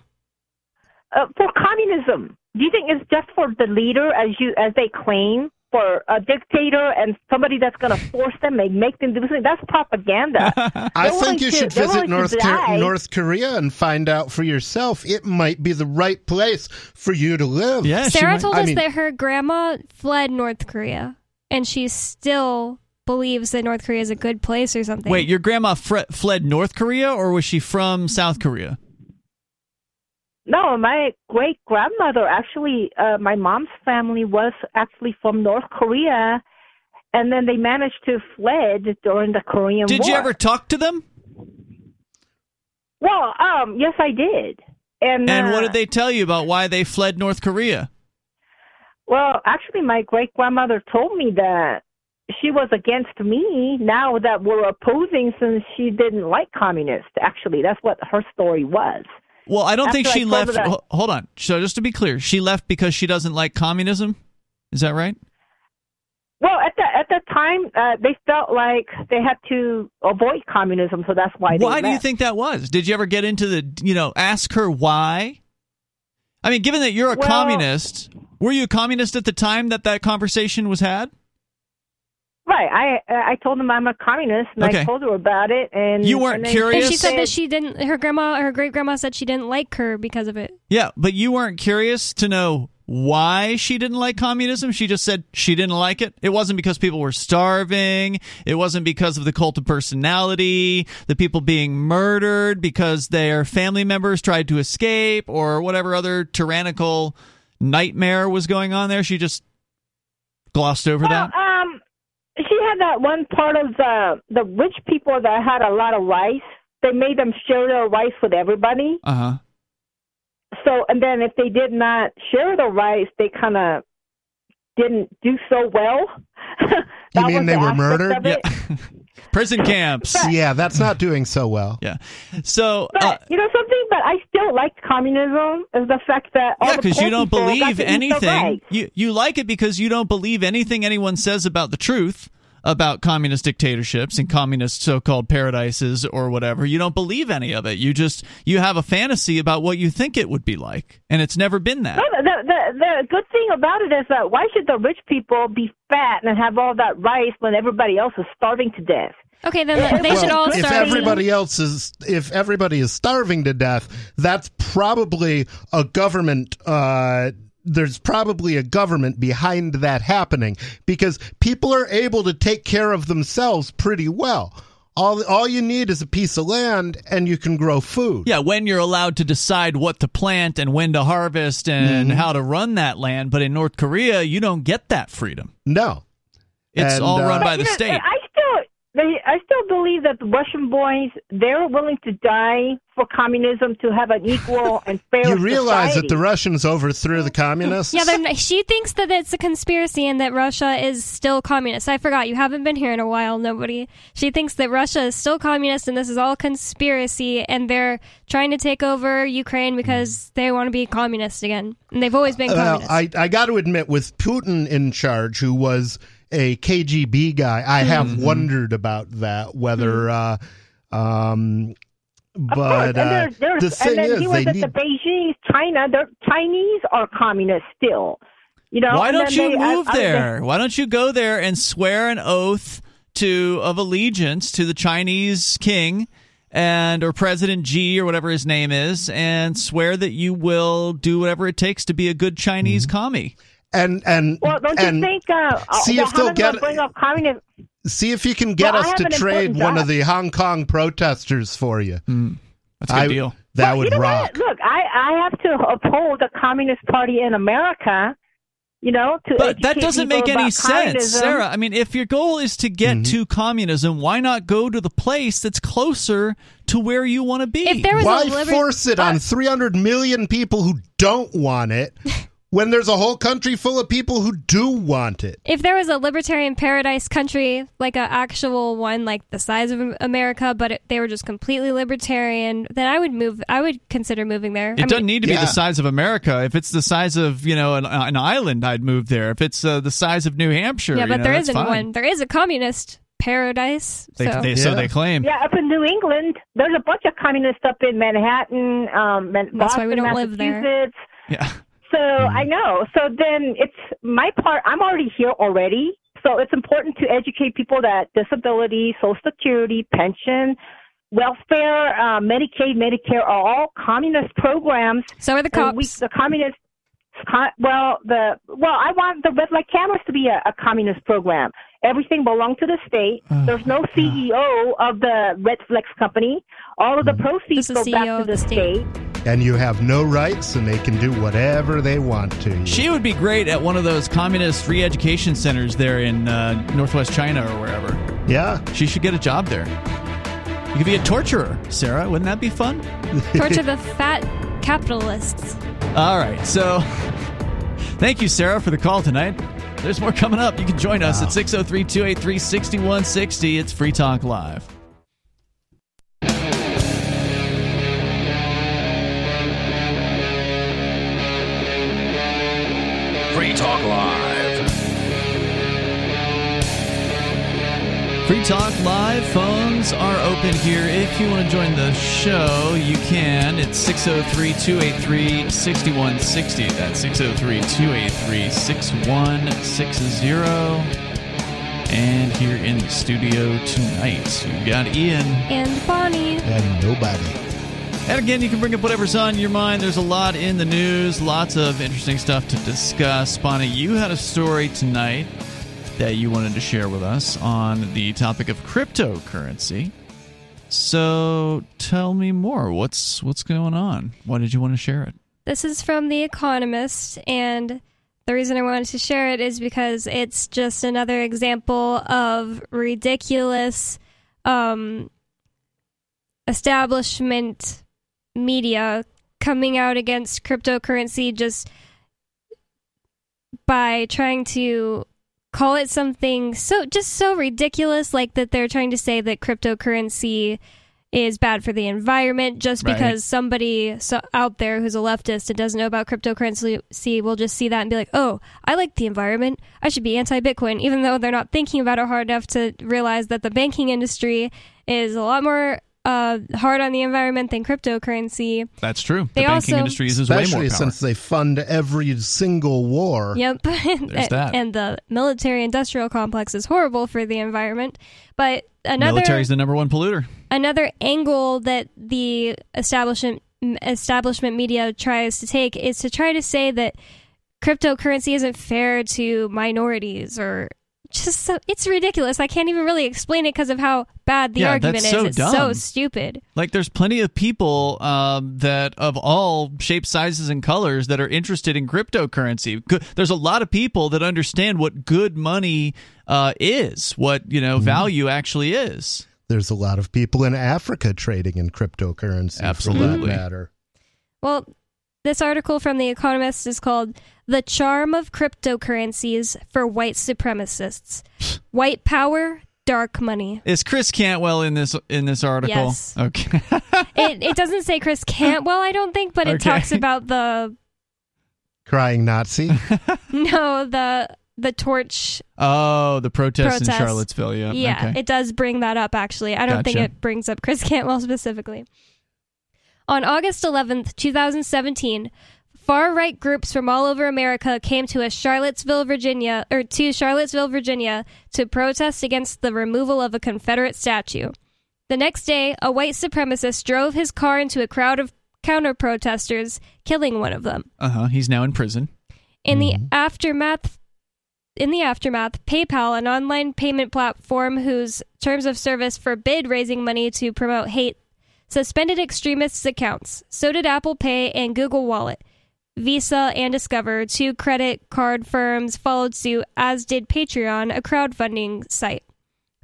Uh, for communism, do you think it's just for the leader, as you as they claim, for a dictator and somebody that's going to force them and make them do something? That's propaganda. I They're think you to- should they're visit North, die. North Korea and find out for yourself. It might be the right place for you to live. Yeah, Sarah told I us mean- that her grandma fled North Korea, and she still believes that North Korea is a good place or something. Wait, your grandma fre- fled North Korea, or was she from South Korea? No, my great grandmother actually, uh, my mom's family was actually from North Korea, and then they managed to fled during the Korean Did War. Did you ever talk to them? Well, um, yes, I did. And And what uh, did they tell you about why they fled North Korea? Well, actually, my great grandmother told me that she was against me now that we're opposing since she didn't like communists. Actually, that's what her story was. Well, I don't think After she left. that- Hold on. So just to be clear, she left because she doesn't like communism. Is that right? Well, at the at that time, uh, they felt like they had to avoid communism, so that's why. They Why do you think that was? Did you ever get into the, you know, ask her why? I mean, given that you're a Well- communist, were you a communist at the time that that conversation was had? Right. I I told them I'm a communist, and Okay. I told her about it. And You weren't and then curious? and she said that she didn't. Her grandma, her great grandma, said she didn't like her because of it. Yeah, but you weren't curious to know why she didn't like communism. She just said she didn't like it. It wasn't because people were starving. It wasn't because of the cult of personality, the people being murdered because their family members tried to escape or whatever other tyrannical nightmare was going on there. She just glossed over Well, that. she had that one part of the the rich people that had a lot of rice. They made them share their rice with everybody. Uh huh. So, and then if they did not share the rice, they kind of didn't do so well. You mean they the were murdered? Yeah. Prison camps. Yeah, that's not doing so well. Yeah. So, But uh, you know something, but I still liked communism is the fact that all yeah, because you don't believe to eat the anything. You you like it because you don't believe anything anyone says about the truth about communist dictatorships and communist so-called paradises or whatever. You don't believe any of it. You just you have a fantasy about what you think it would be like, and it's never been that. No, the, the the good thing about it is that why should the rich people be fat and have all that rice when everybody else is starving to death? Okay, then they should all if start. eating- everybody else is if everybody is starving to death that's probably a government uh there's probably a government behind that happening because people are able to take care of themselves pretty well all all you need is a piece of land and you can grow food Yeah, when you're allowed to decide what to plant and when to harvest and Mm-hmm. how to run that land, but in North Korea, you don't get that freedom. no It's And, all uh, run by You the know, state. I still, they, I still believe that the Russian boys they're willing to die for communism to have an equal and fair. you realize society. that the russians overthrew the communists Yeah, they're, she thinks that it's a conspiracy and that Russia is still communist. I forgot you haven't been here in a while. Nobody. She thinks that Russia is still communist and this is all conspiracy and they're trying to take over Ukraine because they want to be communist again. And they've always been Well, communist. I, I got to admit, with Putin in charge, who was a KGB guy, I Mm-hmm. have wondered about that. Whether, uh, um, Of but course, and uh, there's, there's, the thing and then is, he was they at need. the Beijing, China. The Chinese are communist still. You know. Why don't you they- I- move I- there? Why don't you go there and swear an oath to of allegiance to the Chinese king and or President Xi or whatever his name is, and swear that you will do whatever it takes to be a good Chinese Mm-hmm. commie. And and Well, don't and you think? Uh, see uh, if they'll get- bring up communism? see if you can get Well, us to trade important one of the Hong Kong protesters for you. That's a good I- deal. That Well, would you know rock. What? Look, I I have to uphold the Communist Party in America. You know, to But that doesn't make any sense, communism. Sarah. I mean, if your goal is to get Mm-hmm. to communism, why not go to the place that's closer to where you want to be? If there was Why a liber- force it on 300 million people who don't want it when there's a whole country full of people who do want it? if there was a libertarian paradise country, like an actual one, like the size of America, but it, they were just completely libertarian, then I would move. I would consider moving there. It I doesn't need to be the size of America. If it's the size of you know an, an island, I'd move there. If it's uh, the size of New Hampshire, Yeah, you but know, there that's isn't fine. one. There is a communist paradise. They, so they, So they claim. Yeah, up in New England, there's a bunch of communists up in Manhattan, um, Man- That's why we don't live there. Yeah. So I know. So then it's my part. I'm already here already. So it's important to educate people that disability, Social Security, pension, welfare, uh, Medicaid, Medicare are all communist programs. so are the And we, cops. the communist. Co- Well, the well, I want the red light cameras to be a, a communist program. Everything belongs to the state. Oh, There's no CEO of the Redflex company. All of the proceeds go back to the, the state. state. And you have no rights, and they can do whatever they want to. you. She would be great at one of those communist re-education centers there in uh, northwest China or wherever. yeah. She should get a job there. You could be a torturer, Sarah. Wouldn't that be fun? Torture the fat capitalists. All right. So, thank you, Sarah, for the call tonight. There's more coming up. You can join us at 603 283 6160. It's Free Talk Live. Free Talk Live. Free Talk Live phones are open here. If you want to join the show, you can. It's 603 283 6160. That's 603 283 6160. And here in the studio tonight, we've got Ian. And Bonnie. And nobody. And again, you can bring up whatever's on your mind. There's a lot in the news, lots of interesting stuff to discuss. Bonnie, you had a story tonight that you wanted to share with us on the topic of cryptocurrency. So tell me more. What's what's going on? Why did you want to share it? This is from The Economist, and the reason I wanted to share it is because it's just another example of ridiculous um, establishment media coming out against cryptocurrency just by trying to call it something so just so ridiculous like that they're trying to say that cryptocurrency is bad for the environment just Right. because somebody so out there who's a leftist and doesn't know about cryptocurrency will just see that and be like, "Oh, I like the environment. I should be anti-Bitcoin," even though they're not thinking about it hard enough to realize that the banking industry is a lot more uh, hard on the environment than cryptocurrency. That's true. They the banking also- industry uses way more Especially power. since they fund every single war. Yep. There's that. And the military industrial complex is horrible for the environment. But another military is the number one polluter. another angle that the establishment establishment media tries to take is to try to say that cryptocurrency isn't fair to minorities or just so, it's ridiculous. I can't even really explain it because of how bad the Yeah, argument that's is. so it's so stupid. Like, there's plenty of people um, that of all shapes, sizes, and colors that are interested in cryptocurrency. There's a lot of people that understand what good money uh, is, what you Mm-hmm. know value actually is. There's a lot of people in Africa trading in cryptocurrency. For Absolutely. that matter. Well, this article from The Economist is called The Charm of Cryptocurrencies for White Supremacists. White Power, Dark Money. Is Chris Cantwell in this in this article? Yes. Okay. It, it doesn't say Chris Cantwell, I don't think, but it Okay. talks about the Crying Nazi. no the the torch. oh, the protests in Protest. Charlottesville. Yeah. Yeah, Okay. it does bring that up. Actually, I don't think it brings up Chris Cantwell specifically. On August 11th, 2017, far right groups from all over America came to a Charlottesville, Virginia, or to Charlottesville, Virginia, to protest against the removal of a Confederate statue. The next day, a white supremacist drove his car into a crowd of counter protesters, killing one of them. Uh huh. He's now in prison. In the aftermath in the aftermath, PayPal, an online payment platform whose terms of service forbid raising money to promote hate, suspended extremists' accounts. So did Apple Pay and Google Wallet. Visa, and Discover, two credit card firms followed suit, as did Patreon, a crowdfunding site.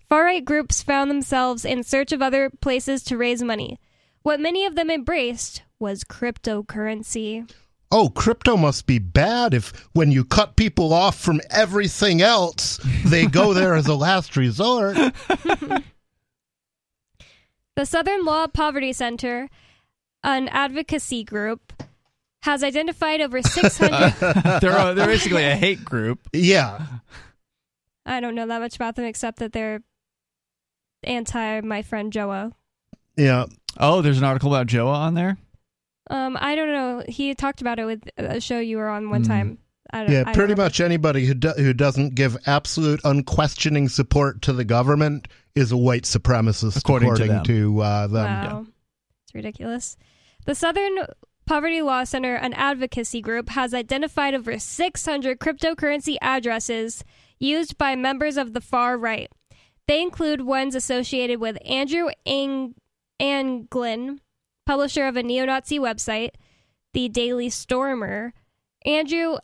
Far right groups found themselves in search of other places to raise money. What many of them embraced was cryptocurrency. Oh, crypto must be bad if when you cut people off from everything else, they go there as a last resort. The Southern Law Poverty Center, an advocacy group, has identified over 600. they're a, they're basically a hate group. Yeah. I don't know that much about them except that they're anti my friend Joa. Yeah. Oh, there's an article about Joa on there. Um, I don't know. He talked about it with a show you were on one Mm. time. I don't, Yeah, I don't pretty know. much anybody who do, who doesn't give absolute unquestioning support to the government is a white supremacist According to them. to, uh, them. Wow. It's ridiculous. The Southern Poverty Law Center, an advocacy group, has identified over 600 cryptocurrency addresses used by members of the far right. They include ones associated with Andrew Ang- Anglin, publisher of a neo Nazi website, the Daily Stormer, Andrew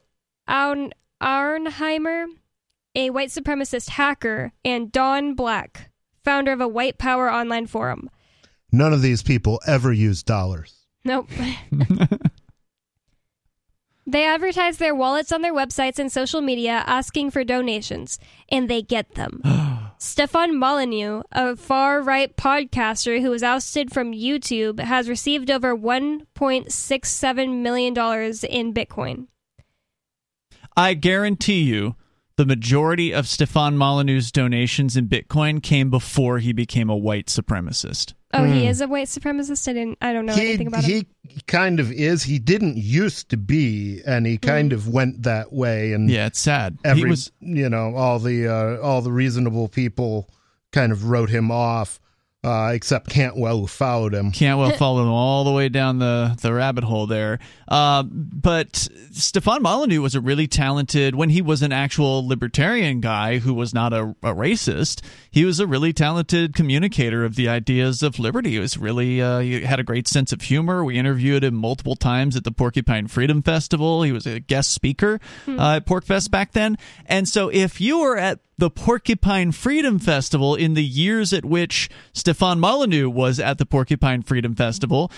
Arn- Auernheimer, a white supremacist hacker, and Don Black, founder of a white power online forum. None of these people ever use dollars. Nope. they advertise their wallets on their websites and social media asking for donations, and they get them. Stefan Molyneux, a far right podcaster who was ousted from YouTube, has received over $1.67 million in Bitcoin. I guarantee you the majority of Stefan Molyneux's donations in Bitcoin came before he became a white supremacist. Oh, he Hmm. is a white supremacist. I didn't. I don't know he anything about him. he kind of is. He didn't used to be, and he kind of went that way. And Yeah, it's sad. every he was you know all the uh, all the reasonable people kind of wrote him off, uh, except Cantwell who followed him. Cantwell followed him all the way down the, the rabbit hole there. Uh, but Stefan Molyneux was a really talented, when he was an actual libertarian guy who was not a, a racist, he was a really talented communicator of the ideas of liberty. He was really, uh, he had a great sense of humor. We interviewed him multiple times at the Porcupine Freedom Festival. He was a guest speaker uh, at PorcFest back then. And so if you were at the Porcupine Freedom Festival in the years at which Stefan Molyneux was at the Porcupine Freedom Festival,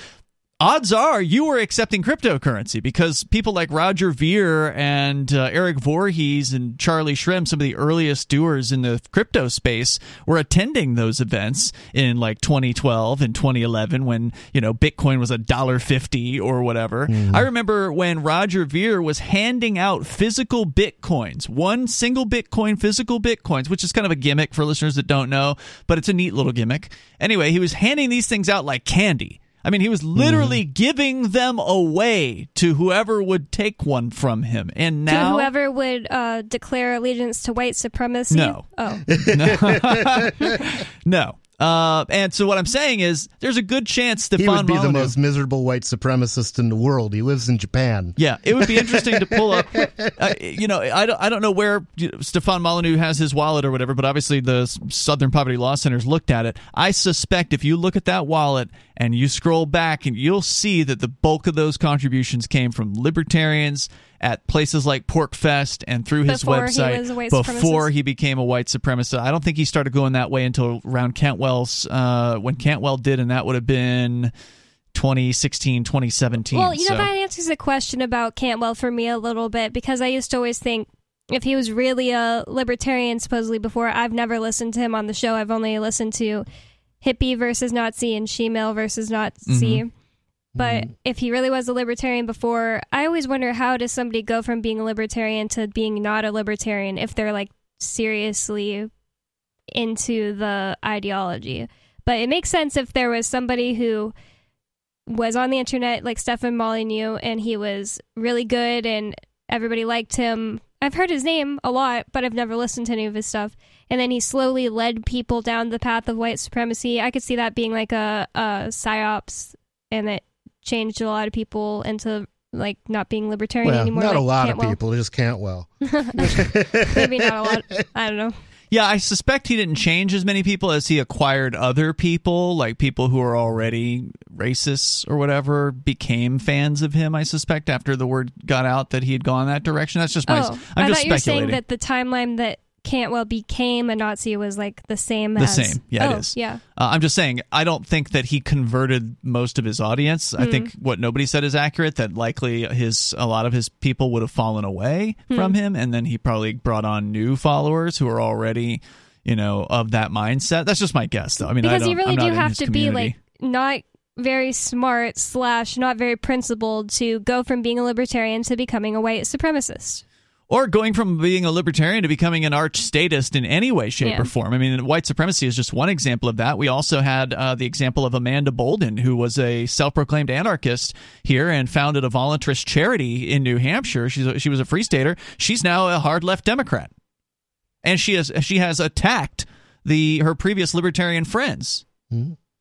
odds are you were accepting cryptocurrency because people like Roger Ver and uh, Eric Voorhees and Charlie Shrem, some of the earliest doers in the crypto space, were attending those events in like 2012 and 2011 when you know Bitcoin was a dollar fifty or whatever. I remember when Roger Ver was handing out physical bitcoins, one single Bitcoin, physical bitcoins, which is kind of a gimmick for listeners that don't know, but it's a neat little gimmick. Anyway, he was handing these things out like candy. I mean, he was literally giving them away to whoever would take one from him. And to now, whoever would uh, declare allegiance to white supremacy. No. Oh. no. Uh, and so what I'm saying is, there's a good chance Stefan He would be the most miserable white supremacist in the world. He lives in Japan. Yeah, it would be interesting to pull up. Uh, you know, I don't, I don't know where you know, Stefan Molyneux has his wallet or whatever, but obviously the Southern Poverty Law Center's looked at it. I suspect if you look at that wallet and you scroll back, and you'll see that the bulk of those contributions came from libertarians at places like PorcFest and through his Before he website white before he became a white supremacist. I don't think he started going that way until around Cantwell's uh, when Cantwell did, and that would have been 2016, 2017. Well, you know, So- that answers the question about Cantwell for me a little bit because I used to always think if he was really a libertarian, supposedly before, I've never listened to him on the show. I've only listened to hippie versus Nazi and shemale versus Nazi. Mm-hmm. But if he really was a libertarian before, I always wonder how does somebody go from being a libertarian to being not a libertarian if they're like seriously into the ideology. But it makes sense if there was somebody who was on the internet like Stefan Molyneux and he was really good and everybody liked him. I've heard his name a lot, but I've never listened to any of his stuff. And then he slowly led people down the path of white supremacy. I could see that being like a, a psyops and it changed a lot of people into like not being libertarian Well, anymore. not a lot Cantwell. of people, just Cantwell. Maybe not a lot. I don't know. Yeah, I suspect he didn't change as many people as he acquired other people, like people who are already racists or whatever, became fans of him. I suspect after the word got out that he had gone that direction. That's just my. oh, I'm I just thought you were saying speculating. that the timeline that Cantwell became a Nazi was like the same as the as same, yeah, oh, it is. Yeah. Uh, I'm just saying, I don't think that he converted most of his audience. I Hmm. think what nobody said is accurate. That likely his a lot of his people would have fallen away Hmm. from him, and then he probably brought on new followers who are already, you know, of that mindset. That's just my guess, though. I mean, I because don't, you really do have to be like not very smart slash not very principled to go from being a libertarian to becoming a white supremacist. Or going from being a libertarian to becoming an arch statist in any way, shape, Yeah. or form. I mean, white supremacy is just one example of that. We also had uh, the example of Amanda Bouldin, who was a self-proclaimed anarchist here and founded a voluntarist charity in New Hampshire. She's a, she was a free stater. She's now a hard left Democrat, and she has she has attacked the her previous libertarian friends.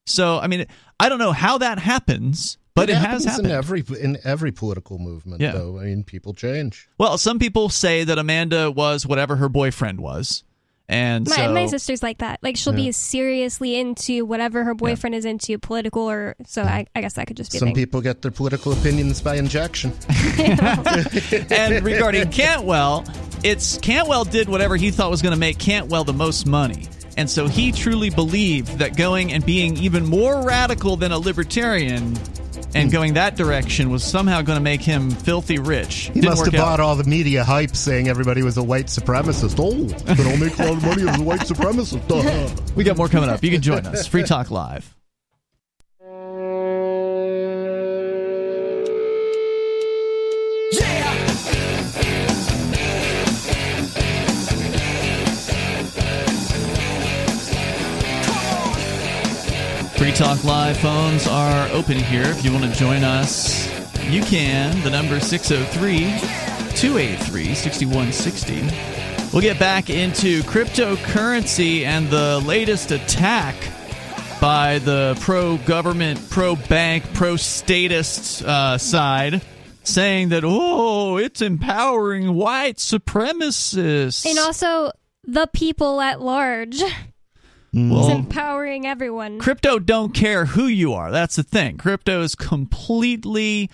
So, I mean, I don't know how that happens, but it, has happens happened. in every in every political movement. Yeah. Though I mean, people change. Well, some people say that Amanda was whatever her boyfriend was. And My, so my sister's like that. Like she'll be seriously into whatever her boyfriend is into, political or so. I, I guess that could just be a Some thing. people get their political opinions by injection. and regarding Cantwell, it's Cantwell did whatever he thought was going to make Cantwell the most money. And so he truly believed that going and being even more radical than a libertarian and going that direction was somehow going to make him filthy rich. He Didn't must have out. bought all the media hype saying everybody was a white supremacist. Oh, could all make a lot of money as a white supremacist. We got more coming up. You can join us. Free Talk Live. Talk Live phones are open here. If you want to join us, you can. The number is 603 283 6160. We'll get back into cryptocurrency and the latest attack by the pro government, pro bank, pro statist uh, side, saying that, oh, it's empowering white supremacists. and also the people at large. Well, It's empowering everyone. crypto don't care who you are. That's the thing. Crypto is completely.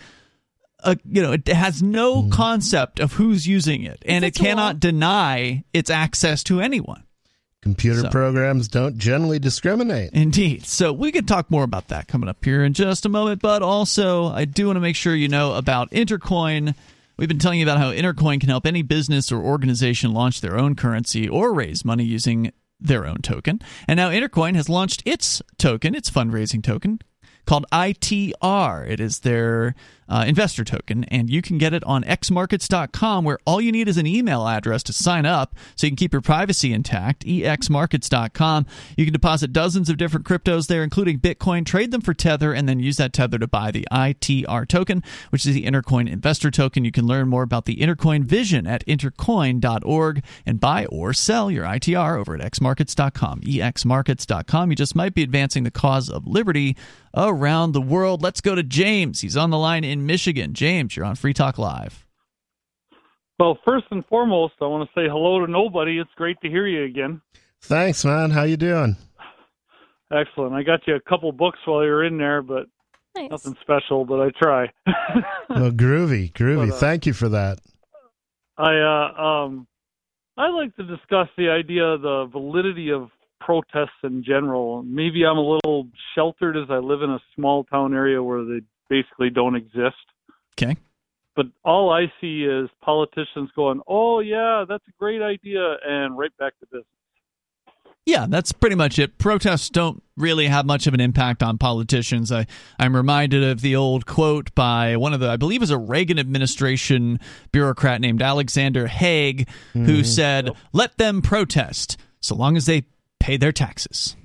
Uh, you know, it has no concept of who's using it, and it It's a cannot deny its access to anyone. Computer So- programs don't generally discriminate. Indeed. So we could talk more about that coming up here in just a moment. But also, I do want to make sure you know about Intercoin. We've been telling you about how Intercoin can help any business or organization launch their own currency or raise money using their own token. And now Intercoin has launched its token, its fundraising token, called ITR. It is their uh, investor token, and you can get it on exmarkets.com, where all you need is an email address to sign up so you can keep your privacy intact. exmarkets.com. You can deposit dozens of different cryptos there, including Bitcoin, trade them for Tether, and then use that Tether to buy the ITR token, which is the Intercoin investor token. You can learn more about the Intercoin vision at intercoin.org and buy or sell your ITR over at xmarkets.com. exmarkets.com. You just might be advancing the cause of liberty around the world. Let's go to James. He's on the line in Michigan. James, you're on Free Talk Live. Well, first and foremost, I want to say hello to nobody. It's great to hear you again. Thanks, man. How you doing? Excellent. I got you a couple books while you're in there, but Nice. nothing special. But I try. Well, groovy, groovy. But, uh, Thank you for that. I uh, um, I like to discuss the idea of the validity of protests in general. Maybe I'm a little sheltered as I live in a small town area where they basically don't exist. Okay. But all I see is politicians going, "Oh yeah, that's a great idea," and right back to business. Yeah, that's pretty much it. Protests don't really have much of an impact on politicians. I, I'm reminded of the old quote by one of the, I believe, it was a Reagan administration bureaucrat named Alexander Haig, who mm-hmm. said, "Let them protest, so long as they pay their taxes."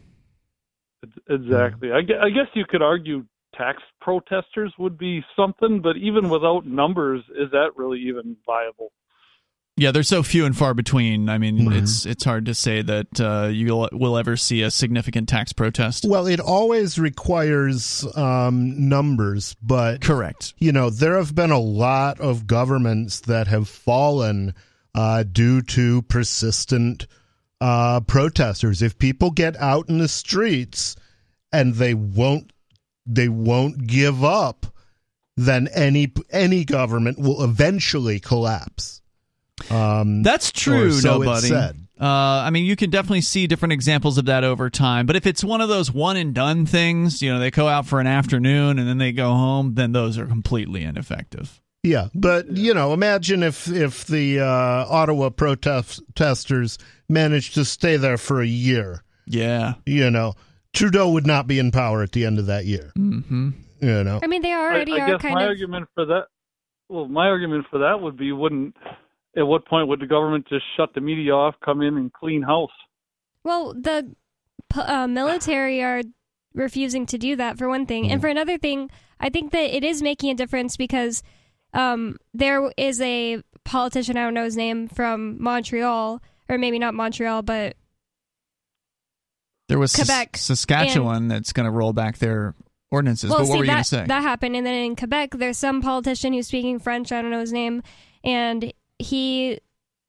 Exactly. I, guess you could argue tax protesters would be something, but even without numbers, is that really even viable? Yeah, they're so few and far between. I mean, it's it's hard to say that uh, you will ever see a significant tax protest. Well, it always requires um, numbers, but Correct. you know there have been a lot of governments that have fallen uh, due to persistent uh, protesters. If people get out in the streets and they won't they won't give up, then any any government will eventually collapse. Um, That's true. so nobody. said. Uh, I mean, you can definitely see different examples of that over time. But if it's one of those one and done things, you know, they go out for an afternoon and then they go home, then those are completely ineffective. Yeah, but you know, imagine if if the uh, Ottawa protesters managed to stay there for a year. Yeah, You know, Trudeau would not be in power at the end of that year. hmm You know, I mean, they already I, I are guess kind my of. argument for that, well, my argument for that would be, wouldn't at what point would the government just shut the media off, come in and clean house? Well, the uh, military are refusing to do that for one thing, and for another thing, I think that it is making a difference because um, there is a politician I don't know his name from Montreal, or maybe not Montreal, but There was Quebec. Sas- Saskatchewan that's going to roll back their ordinances. well, but what see were you going to say? that happened, and then in Quebec, there's some politician who's speaking French. I don't know his name, and he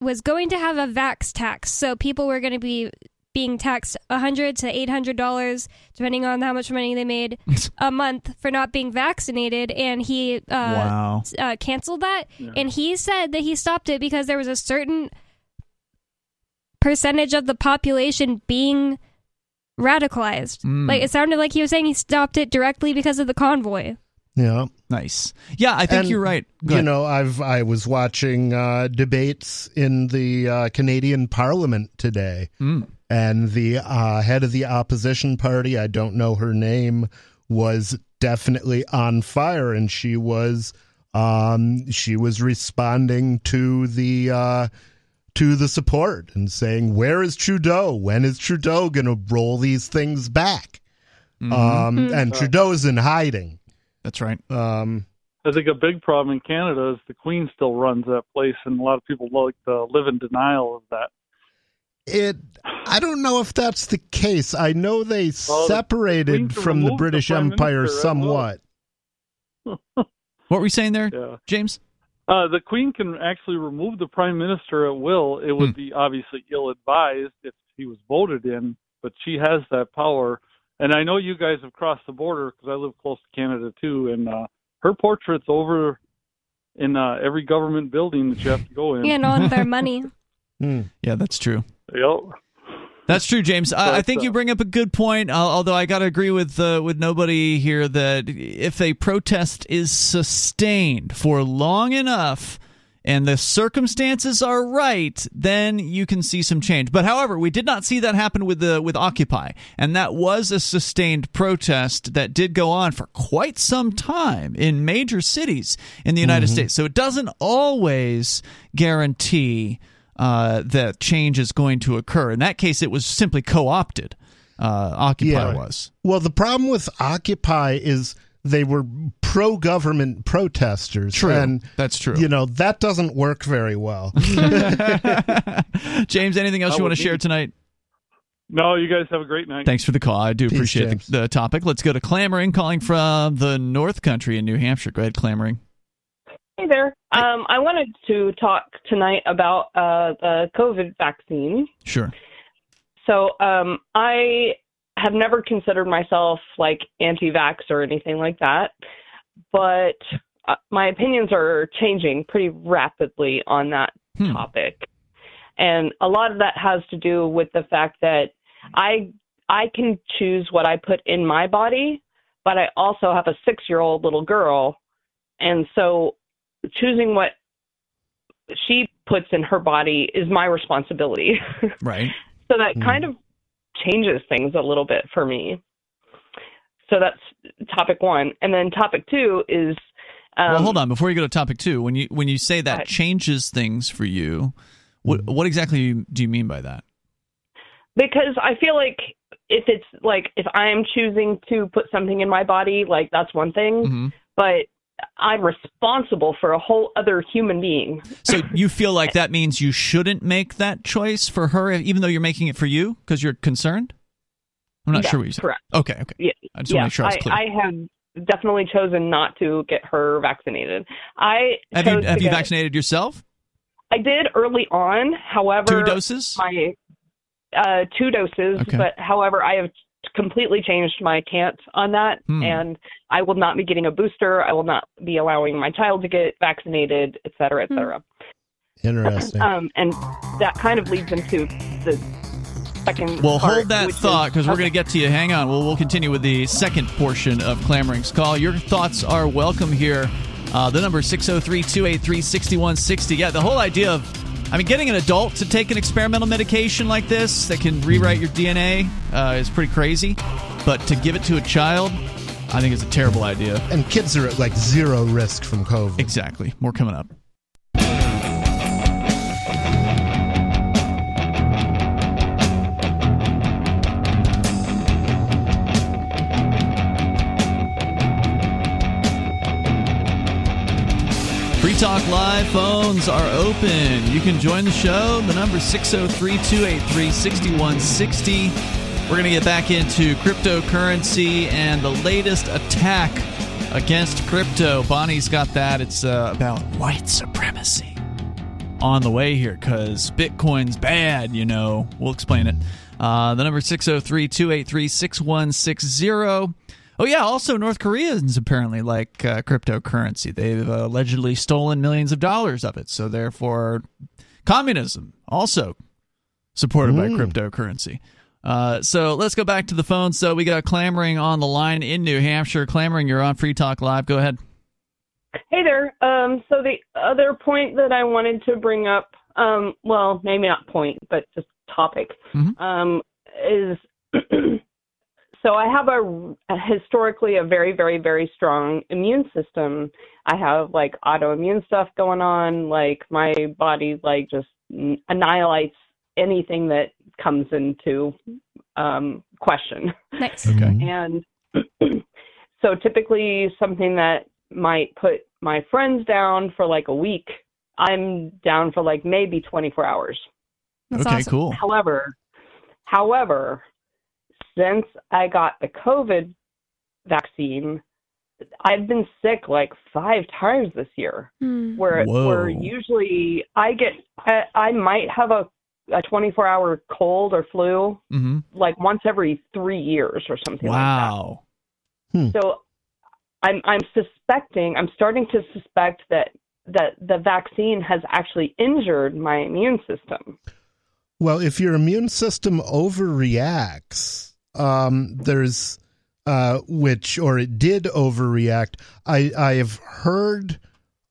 was going to have a vax tax, so people were going to be being taxed a hundred to eight hundred dollars, depending on how much money they made a month for not being vaccinated. And he uh, wow. uh, canceled that, and he said that he stopped it because there was a certain percentage of the population being radicalized. Mm. Like it sounded like he was saying he stopped it directly because of the convoy. yeah. Nice. Yeah, I think And, you're right. Go You ahead. know, I've I was watching uh, debates in the uh, Canadian Parliament today, Mm. And the uh, head of the opposition party, I don't know her name, was definitely on fire, and she was um, she was responding to the uh, to the support and saying, "Where is Trudeau? When is Trudeau going to roll these things back?" Mhm. Um, Mm. and Trudeau's in hiding. that's right. Um, I think a big problem in Canada is the Queen still runs that place, and a lot of people like to live in denial of that. It. I don't know if that's the case. I know they Well, separated Queen can from the remove the British Empire Minister somewhat. What were you saying there, Yeah. James? Uh, the Queen can actually remove the Prime Minister at will. It would Hmm. be obviously ill advised if he was voted in, but she has that power. And I know you guys have crossed the border because I live close to Canada too, and uh, her portrait's over in uh, every government building that you have to go in. And on their money. Hmm. Yeah, that's true. Yep. That's true, James. I, I think you uh, bring up a good point. al- Although I got to agree with uh, with nobody here that if a protest is sustained for long enough and the circumstances are right, then you can see some change. But however, we did not see that happen with the with Occupy, and that was a sustained protest that did go on for quite some time in major cities in the United States. So it doesn't always guarantee uh, that change is going to occur. In that case, it was simply co-opted. Uh, Occupy Yeah. was. Well, the problem with Occupy is they were pro-government protesters. True. and That's true. you know that doesn't work very well. James, anything else That you want would to share tonight? No, you guys have a great night. Thanks for the call. I do Peace, appreciate the, the topic. Let's go to Clamoring, calling from the North Country in New Hampshire. Go ahead, Clamoring. Hey there. Um, I wanted to talk tonight about uh, the COVID vaccine. Sure. So um, I have never considered myself like anti-vax or anything like that, but uh, my opinions are changing pretty rapidly on that Hmm. topic, and a lot of that has to do with the fact that I I can choose what I put in my body, but I also have a six-year-old little girl, and so choosing what she puts in her body is my responsibility. Right. so that Hmm. kind of changes things a little bit for me. So that's topic one, and then topic two is. Um, well, hold on. Before you go to topic two, when you when you say that changes things for you, what what exactly do you mean by that? because I feel like if it's like if I'm choosing to put something in my body, like that's one thing, hmm but I'm responsible for a whole other human being. So you feel like that means you shouldn't make that choice for her, even though you're making it for you because you're concerned. I'm not Yeah, sure what you said. correct. Okay, okay. Yeah, I just yeah, want to make sure I was clear. I, have definitely chosen not to get her vaccinated. I have you have you get- vaccinated yourself? I did early on. However, Two doses? my uh, two doses, Okay. but however, I have completely changed my stance on that, Hmm. and I will not be getting a booster. I will not be allowing my child to get vaccinated, et cetera, et cetera. Interesting. Um, and that kind of leads into the second. Well, part, hold that thought is- because we're okay. going to get to you. Hang on. We'll, we'll continue with the second portion of Clamoring's Call. Your thoughts are welcome here. Uh, the number is 603 283 6160. Yeah, the whole idea of, I mean, getting an adult to take an experimental medication like this that can rewrite your DNA uh, is pretty crazy. But to give it to a child, I think is a terrible idea. and kids are at like zero risk from COVID. Exactly. More coming up. Free Talk Live phones are open. You can join the show. The number 603 283 6160. We're going to get back into cryptocurrency and the latest attack against crypto. Bonnie's got that. It's uh, about white supremacy on the way here because Bitcoin's bad, you know. We'll explain it. Uh, the number 603 283 6160. Oh, yeah. Also, North Koreans apparently like uh, cryptocurrency. They've uh, allegedly stolen millions of dollars of it. So, therefore, communism also supported by cryptocurrency. Uh, so let's go back to the phone. So we got clamoring on the line in New Hampshire. Clamoring, you're on Free Talk Live. Go ahead. Hey there. Um, so the other point that I wanted to bring up, um, well, maybe not point, but just topic, Mhm. um, is so I have a, a historically a very, very, very strong immune system. I have like autoimmune stuff going on. Like my body like just annihilates anything that comes into um, question. Nice. Okay. And so typically something that might put my friends down for like a week, I'm down for like maybe 24 hours. That's okay, awesome. cool. However, however, since I got the COVID vaccine, I've been sick like five times this year. Hmm. Where Whoa. where usually I get I, I might have a a 24 hour cold or flu hmm like once every three years or something like that. Wow. So I'm I'm suspecting I'm starting to suspect that that the vaccine has actually injured my immune system. Well, if your immune system overreacts, um, there's uh, which or it did overreact. I I have heard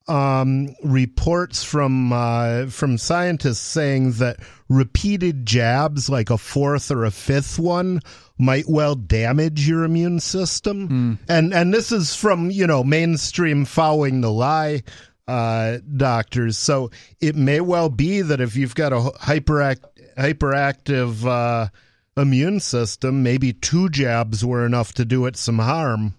um, reports from uh, from scientists saying that repeated jabs, like a fourth or a fifth one, might well damage your immune system. And and this is from you know mainstream following the lie uh, doctors. So it may well be that if you've got a hyperact hyperactive uh, immune system, maybe two jabs were enough to do it some harm.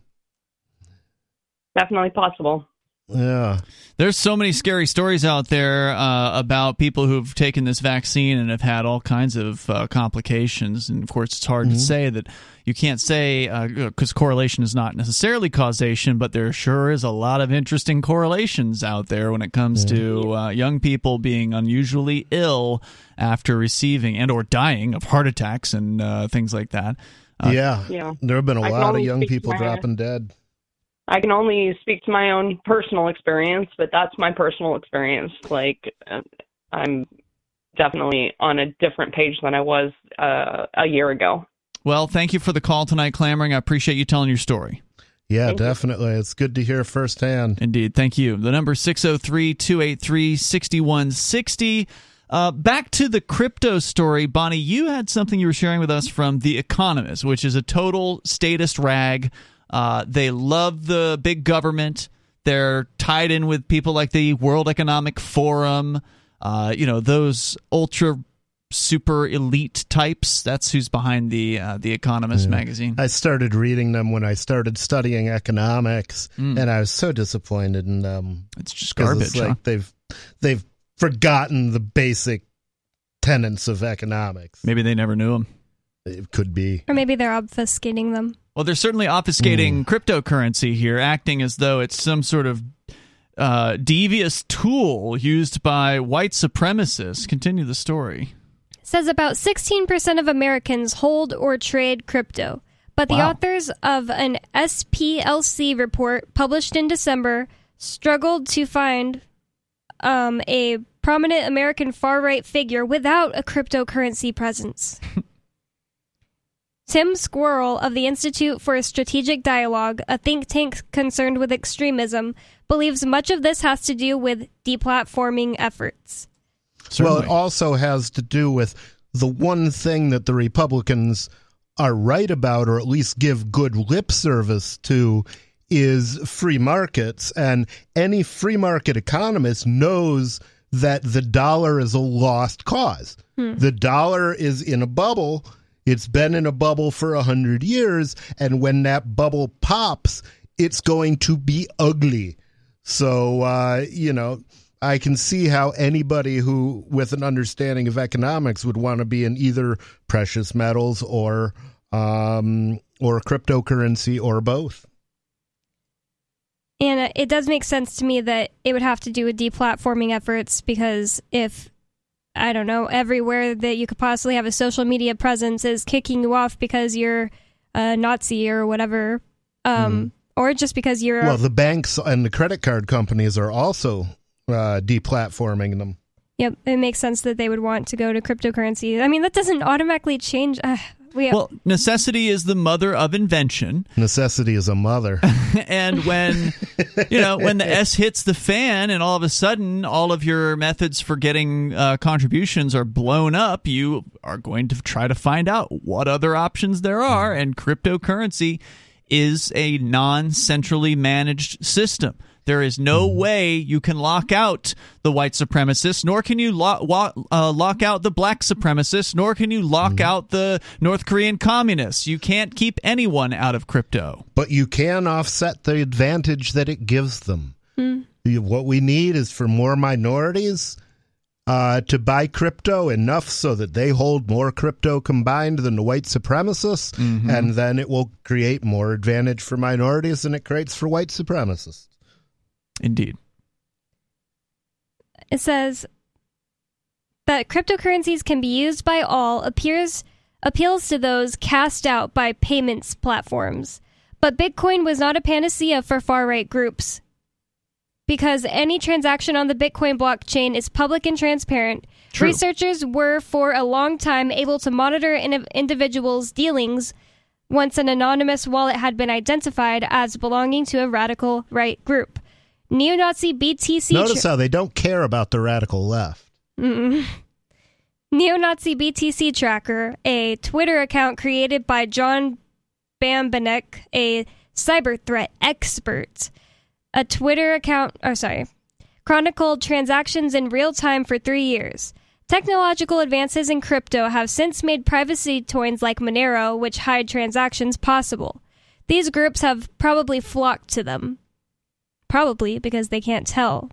Definitely possible. Yeah. There's so many scary stories out there uh, about people who've taken this vaccine and have had all kinds of uh, complications. And of course, it's hard to say that you can't say because correlation is not necessarily causation, but there sure is a lot of interesting correlations out there when it comes to uh, young people being unusually ill after receiving and or dying of heart attacks and uh, things like that. Uh, yeah. Yeah. There have been a I lot of young people my- dropping dead. I can only speak to my own personal experience, but that's my personal experience. Like uh, I'm definitely on a different page than I was uh, a year ago. Well, thank you for the call tonight, clamoring. I appreciate you telling your story. Yeah, Thank you. definitely. It's good to hear firsthand. Indeed. Thank you. The number 603 283 6160. Uh, back to the crypto story. Bonnie, you had something you were sharing with us from The Economist, which is a total statist rag. Uh, they love the big government. They're tied in with people like the World Economic Forum, uh, you know, those ultra super elite types. That's who's behind the uh, the Economist magazine. I started reading them when I started studying economics, Mm. and I was so disappointed in them. It's just garbage. It's like huh? they've they've forgotten the basic tenets of economics. Maybe they never knew them. It could be. Or maybe they're obfuscating them. Well, they're certainly obfuscating cryptocurrency here, acting as though it's some sort of uh, devious tool used by white supremacists. Continue the story. says about 16% of Americans hold or trade crypto. But the Wow. authors of an SPLC report published in December struggled to find um, a prominent American far right figure without a cryptocurrency presence. Tim Squirrell of the Institute for Strategic Dialogue, a think tank concerned with extremism, believes much of this has to do with deplatforming efforts. Well, it also has to do with the one thing that the Republicans are right about, or at least give good lip service to, is free markets. And any free market economist knows that the dollar is a lost cause. Hmm. The dollar is in a bubble. It's been in a bubble for a hundred years. And when that bubble pops, it's going to be ugly. So, uh, you know, I can see how anybody who, with an understanding of economics, would want to be in either precious metals or um, or cryptocurrency or both. And it does make sense to me that it would have to do with deplatforming efforts because if, I don't know, everywhere that you could possibly have a social media presence is kicking you off because you're a Nazi or whatever, um, or just because you're. Well, the banks and the credit card companies are also uh, deplatforming them. Yep, it makes sense that they would want to go to cryptocurrency. I mean, that doesn't automatically change. Uh, we well, necessity is the mother of invention. Necessity is a mother. and when you know when the S hits the fan, and all of a sudden all of your methods for getting uh, contributions are blown up, you are going to try to find out what other options there are, and cryptocurrency is a non-centrally managed system. There is no way you can lock out the white supremacists, nor can you lock, wa- uh, lock out the black supremacists, nor can you lock out the North Korean communists. You can't keep anyone out of crypto. but you can offset the advantage that it gives them. You- What we need is for more minorities uh, to buy crypto enough so that they hold more crypto combined than the white supremacists, and then it will create more advantage for minorities than it creates for white supremacists. Indeed. it says that cryptocurrencies can be used by all appears appeals to those cast out by payments platforms. But Bitcoin was not a panacea for far right groups. Because any transaction on the Bitcoin blockchain is public and transparent, True. researchers were for a long time able to monitor an individual's dealings once an anonymous wallet had been identified as belonging to a radical right group. Neo Nazi BTC. Notice how they don't care about the radical left. Neo Nazi BTC Tracker, a Twitter account created by John Bambenek, a cyber threat expert. A Twitter account, oh, sorry, chronicled transactions in real time for three years. Technological advances in crypto have since made privacy coins like Monero, which hide transactions, possible. These groups have probably flocked to them. Probably because they can't tell.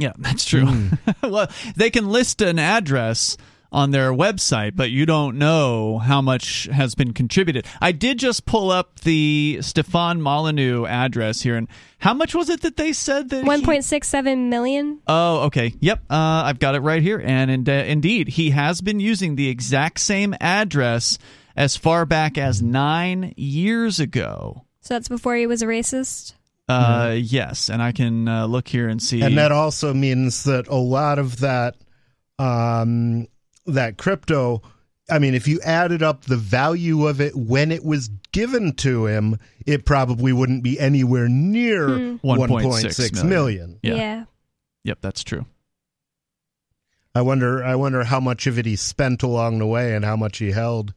Yeah, that's true. well, they can list an address on their website, but you don't know how much has been contributed. I did just pull up the Stefan Molyneux address here, and how much was it that they said that? he- 1.67 million? Oh, okay. Yep, uh, I've got it right here, and in, indeed, he has been using the exact same address as far back as nine years ago. So that's before he was a racist? Uh, Yes, and I can uh, look here and see. And that also means that a lot of that um, that crypto. I mean, if you added up the value of it when it was given to him, it probably wouldn't be anywhere near Hmm. 1.6 million. million. Yeah. yeah. Yep, that's true. I wonder. I wonder how much of it he spent along the way and how much he held.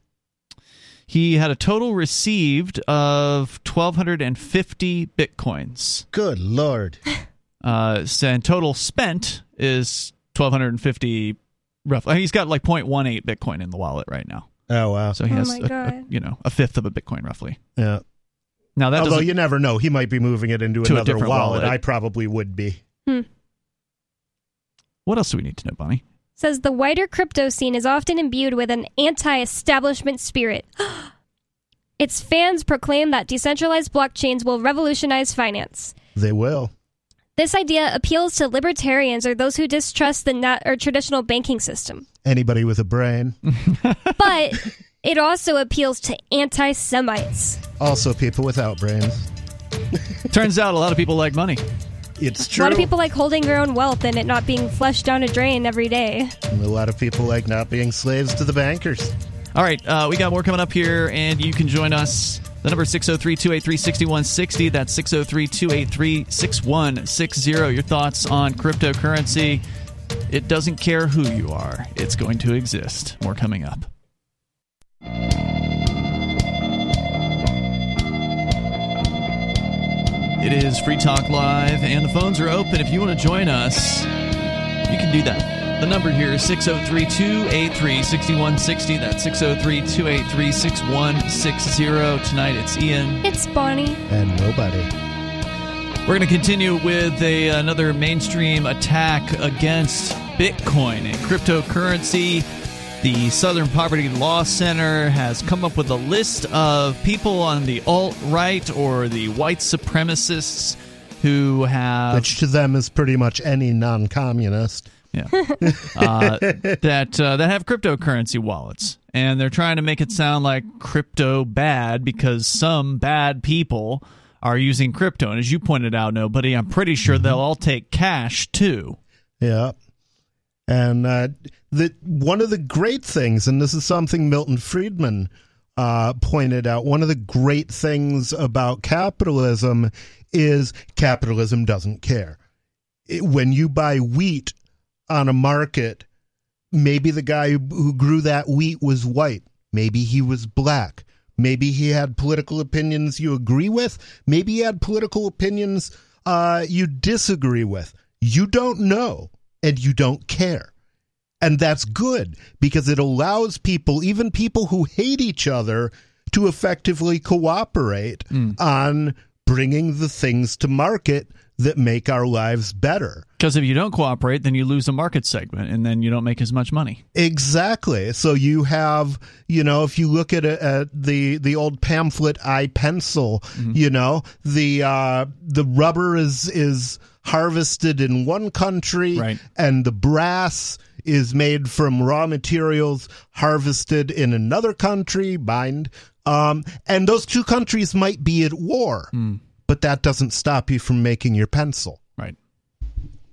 He had a total received of 1,250 bitcoins. Good lord! Uh, so- and total spent is 1,250 roughly. He's got like 0.18 bitcoin in the wallet right now. Oh wow! So he Oh has, a- a- you know, a fifth of a bitcoin roughly. Yeah. Now that Although you never know, he might be moving it into To another different wallet. wallet. I probably would be. Hmm. what else do we need to know, Bonnie? Says the wider crypto scene is often imbued with an anti-establishment spirit. its fans proclaim that decentralized blockchains will revolutionize finance. They will. This idea appeals to libertarians or those who distrust the nat- or traditional banking system. Anybody with a brain. But it also appeals to anti Semites. also, people without brains. Turns out a lot of people like money. It's true. A lot of people like holding their own wealth and it not being flushed down a drain every day. a lot of people like not being slaves to the bankers. All right, uh, we got more coming up here, and you can join us. The number is 603 283 6160. That's 603 283 6160. Your thoughts on cryptocurrency. It doesn't care who you are, it's going to exist. More coming up. It is Free Talk Live, and the phones are open. If you want to join us, you can do that. The number here is 603 283 6160. That's 603 283 6160. Tonight it's Ian. It's Bonnie. And nobody. We're going to continue with a, another mainstream attack against Bitcoin and cryptocurrency. The Southern Poverty Law Center has come up with a list of people on the alt right or the white supremacists who have Which to them is pretty much any non communist. yeah, uh, that uh, that have cryptocurrency wallets, and they're trying to make it sound like crypto bad because some bad people are using crypto. And as you pointed out, nobody, I'm pretty sure they'll all take cash too. Yeah. And uh, the one of the great things, and this is something Milton Friedman uh, pointed out, one of the great things about capitalism is capitalism doesn't care. It, when you buy wheat on a market, maybe the guy who, grew that wheat was white, maybe he was black, maybe he had political opinions you agree with, maybe he had political opinions uh, you disagree with. You don't know and you don't care. And that's good because it allows people, even people who hate each other, to effectively cooperate hmm. on bringing the things to market that make our lives better. Because if you don't cooperate, then you lose a market segment, and then you don't make as much money. Exactly. So you have, you know, if you look at, at the the old pamphlet I pencil, you know, the uh, the rubber is is harvested in one country, Right. and the brass is made from raw materials harvested in another country, bind. Um, and those two countries might be at war, but that doesn't stop you from making your pencil. Right.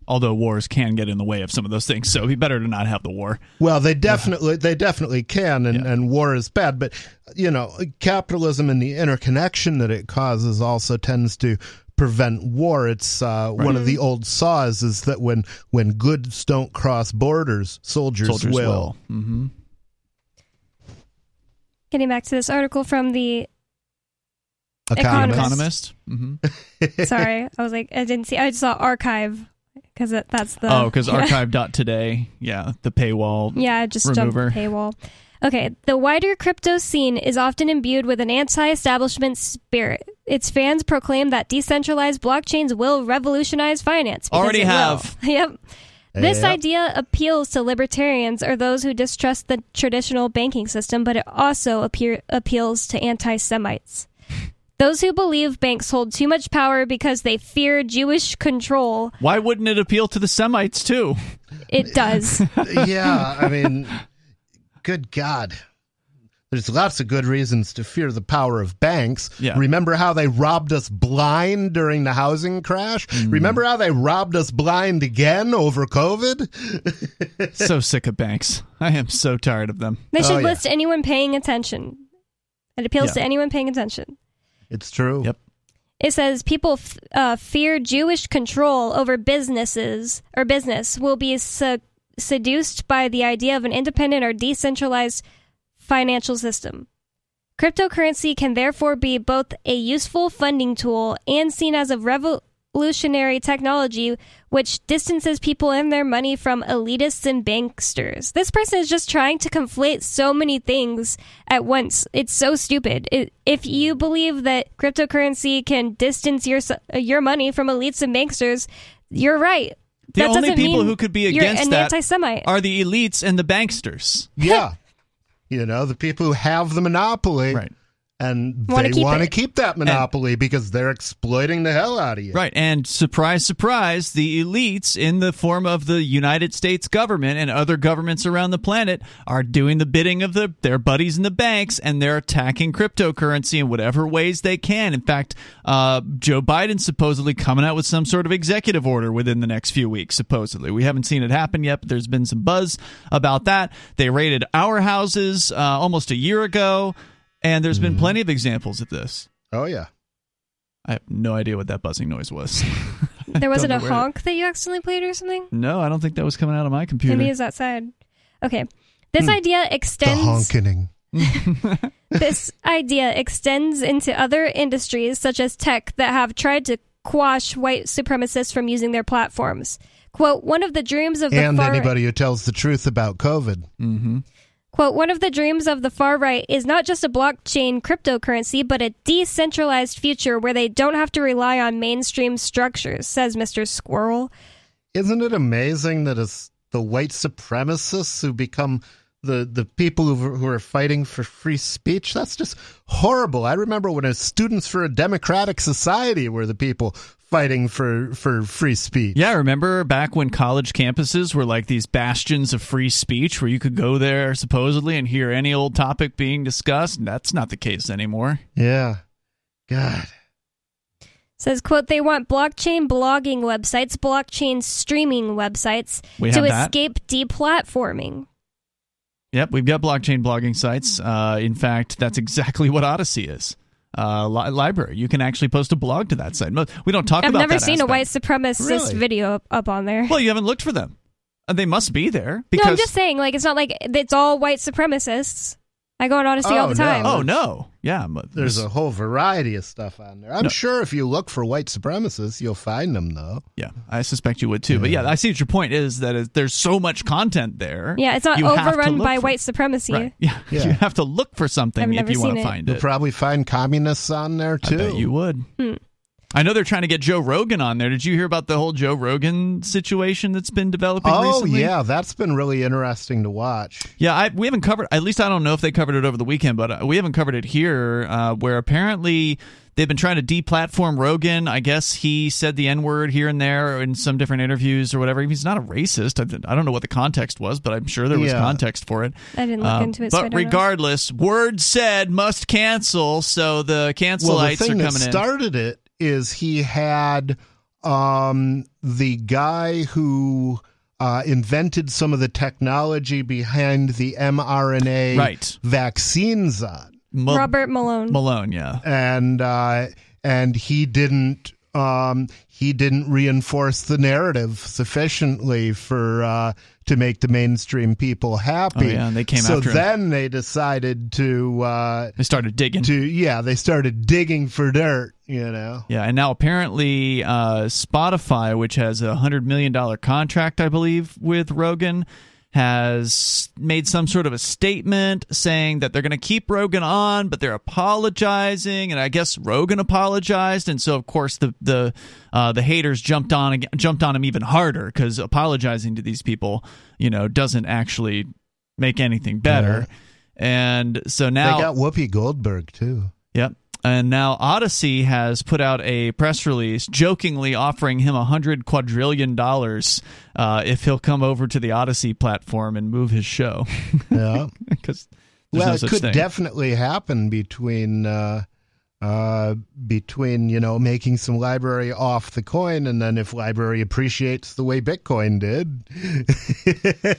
Although wars can get in the way of some of those things, so it'd be better to not have the war. Well, they definitely they definitely can, and, and war is bad. But you know, capitalism and the interconnection that it causes also tends to prevent war. It's uh, one of the old saws is that when when goods don't cross borders, soldiers, Soldiers will. will. Mm-hmm. Getting back to this article from the. Economist. Economist. Economist. Mm-hmm. Sorry, I was like, I didn't see. I just saw archive because that's the. oh, because yeah. today. yeah, the paywall. Yeah, just remover. jumped paywall. Okay, the wider crypto scene is often imbued with an anti-establishment spirit. Its fans proclaim that decentralized blockchains will revolutionize finance. Already have. yep. This Yep. idea appeals to libertarians or those who distrust the traditional banking system, but it also appear, appeals to anti-Semites. Those who believe banks hold too much power because they fear Jewish control. Why wouldn't it appeal to the Semites too? It does. yeah, I mean, good God. There's lots of good reasons to fear the power of banks. Yeah. Remember how they robbed us blind during the housing crash? Mm. Remember how they robbed us blind again over COVID? so sick of banks. I am so tired of them. They should Oh, yeah. list anyone paying attention. It appeals Yeah. to anyone paying attention. It's true. Yep. It says people f- uh, fear Jewish control over businesses or business will be se- seduced by the idea of an independent or decentralized financial system. Cryptocurrency can therefore be both a useful funding tool and seen as a revolutionary technology which distances people and their money from elitists and banksters. This person is just trying to conflate so many things at once. It's so stupid. It, if you believe that cryptocurrency can distance your your money from elites and banksters, you're right. The That only doesn't people who could be against an that anti-Semite. are the elites and the banksters. Yeah. you know, the people who have the monopoly Right. And Wanna they want to keep that monopoly because they're exploiting the hell out of you. Right. And surprise, surprise, the elites in the form of the United States government and other governments around the planet are doing the bidding of the, their buddies in the banks and they're attacking cryptocurrency in whatever ways they can. In fact, uh, Joe Biden's supposedly coming out with some sort of executive order within the next few weeks, supposedly. We haven't seen it happen yet, but there's been some buzz about that. They raided our houses uh, almost a year ago, and there's been plenty of examples of this. Oh yeah. I have no idea what that buzzing noise was. There wasn't a know where to- honk that you accidentally played or something? No, I don't think that was coming out of my computer. Maybe it's outside. Okay. This Hmm. idea The extends honking. this idea extends into other industries such as tech that have tried to quash white supremacists from using their platforms. Quote, one of the dreams of the And far anybody who tells the truth about COVID. Mm-hmm. Quote, one of the dreams of the far right is not just a blockchain cryptocurrency, but a decentralized future where they don't have to rely on mainstream structures, says Mr. Squirrell. Isn't it amazing that it's the white supremacists who become the the people who, who are fighting for free speech? That's just horrible. I remember when it's Students for a Democratic Society were the people fighting for for free speech. Yeah, I remember back when college campuses were like these bastions of free speech where you could go there supposedly and hear any old topic being discussed? That's not the case anymore. Yeah. God. Says, quote, they want blockchain blogging websites, blockchain streaming websites We to have that. escape deplatforming. Yep, we've got blockchain blogging sites. Uh, in fact, that's exactly what Odysee is. Uh, li- LBRY. You can actually post a blog to that site. We don't talk about that. I've never seen a white supremacist Really? video up, up on there. Well, you haven't looked for them. Uh, They must be there because no, I'm just saying, like, it's not like it's all white supremacists. I go on Odysee all Oh, the time. Oh no, yeah. but There's this- a whole variety of stuff on there. I'm No. sure if you look for white supremacists, you'll find them though. Yeah, I suspect you would too. But yeah, I see what your point is that it, there's so much content there. Yeah, it's not You have to overrun by for- white supremacy. Right. Yeah. Yeah. you have to look for something if you want seen to it. find You'll probably find communists on there I too. bet you would. Hmm. I know they're trying to get Joe Rogan on there. Did you hear about the whole Joe Rogan situation that's been developing Oh recently? yeah, that's been really interesting to watch. Yeah, I, we haven't covered. At least I don't know if they covered it over the weekend, but uh, we haven't covered it here. Uh, where apparently they've been trying to deplatform Rogan. I guess he said the N word here and there in some different interviews or whatever. He's not a racist. I, I don't know what the context was, but I'm sure there was Yeah. context for it. I didn't look Um, into it. but don't know. regardless, word said must cancel. So the cancelites well, the thing are that coming in. started it is he had um, the guy who uh, invented some of the technology behind the mRNA Right. vaccines on, Mal- Robert Malone. Malone, yeah. and uh, and he didn't. Um, he didn't reinforce the narrative sufficiently for uh, to make the mainstream people happy. Oh, yeah, and they came so after him. then they decided to uh, They started digging. to yeah they started digging for dirt. You know. Yeah, and now apparently uh, Spotify, which has a hundred million dollar contract, I believe, with Rogan, has made some sort of a statement saying that they're going to keep Rogan on, but they're apologizing, and I guess Rogan apologized, and so of course the the uh, the haters jumped on jumped on him even harder because apologizing to these people, you know, doesn't actually make anything better. And so now They got Whoopi Goldberg too. Yep. And now Odysee has put out a press release jokingly offering him a hundred quadrillion dollars uh, if he'll come over to the Odysee platform and move his show. Yeah. Because well, no it could thing. definitely happen between uh, uh, between you know making some LBRY off the coin, and then if LBRY appreciates the way Bitcoin did,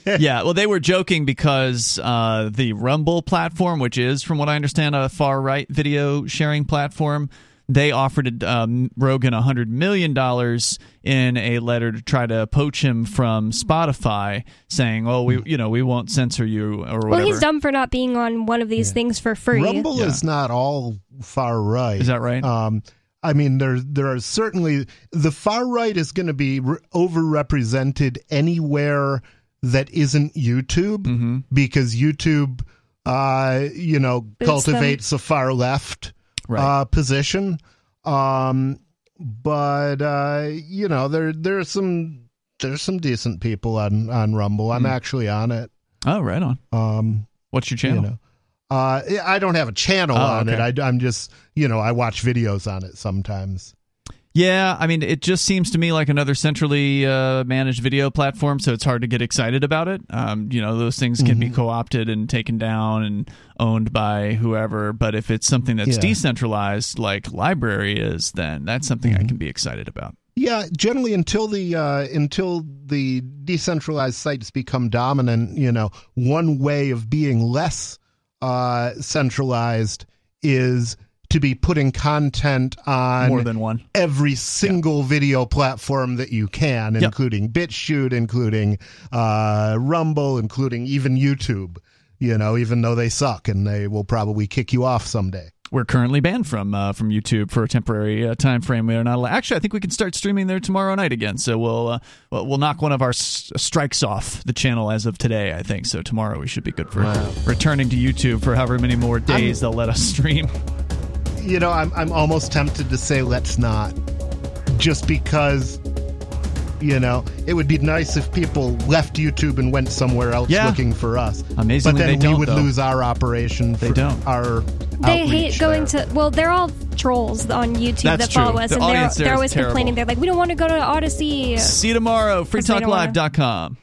yeah, well, they were joking because uh, the Rumble platform, which is, from what I understand, a far right video sharing platform, they offered um, Rogan a hundred million dollars in a letter to try to poach him from Spotify, saying, "Oh, we, you know, we won't censor you or whatever." Well, he's dumb for not being on one of these things for free. Rumble Yeah. is not all far right. Is that right? Um, I mean, there there are certainly the far right is going to be re- overrepresented anywhere that isn't YouTube Mm-hmm. because YouTube, uh, you know, Boots them. cultivates a far left Right. uh, position. Um, but uh, you know, there there's some there's some decent people on on Rumble. I'm Hmm. actually on it. oh, right on. Um, What's your you channel? know, Uh, I don't have a channel Oh, on okay. it. I, I'm just, you know, I watch videos on it sometimes. Yeah, I mean, it just seems to me like another centrally uh, managed video platform, so it's hard to get excited about it. Um, you know, those things can be co opted and taken down and owned by whoever, but if it's something that's Yeah. decentralized, like LBRY is, then that's something I can be excited about. Yeah, generally until the uh, until the decentralized sites become dominant, you know, one way of being less uh, centralized is to be putting content on More than one. every single video platform that you can, Yep. including BitChute, including uh, Rumble, including even YouTube. You know, even though they suck and they will probably kick you off someday. We're currently banned from uh, from YouTube for a temporary uh, time frame. We are not allowed. Actually, I think we can start streaming there tomorrow night again. So we'll uh, we'll, knock one of our s- strikes off the channel as of today. I think so. Tomorrow we should be good for returning to YouTube for however many more days they'll let us stream. You know, I'm I'm almost tempted to say let's not, just because, you know, it would be nice if people left YouTube and went somewhere else Yeah. looking for us. Amazingly, but then they we don't, would though. lose our operation. They don't. Our They hate going there. to. Well, they're all trolls on YouTube That's that follow true. us, The and they're there they're always terrible. complaining. They're like, we don't want to go to Odysee. See you tomorrow. Because they don't FreeTalkLive.com.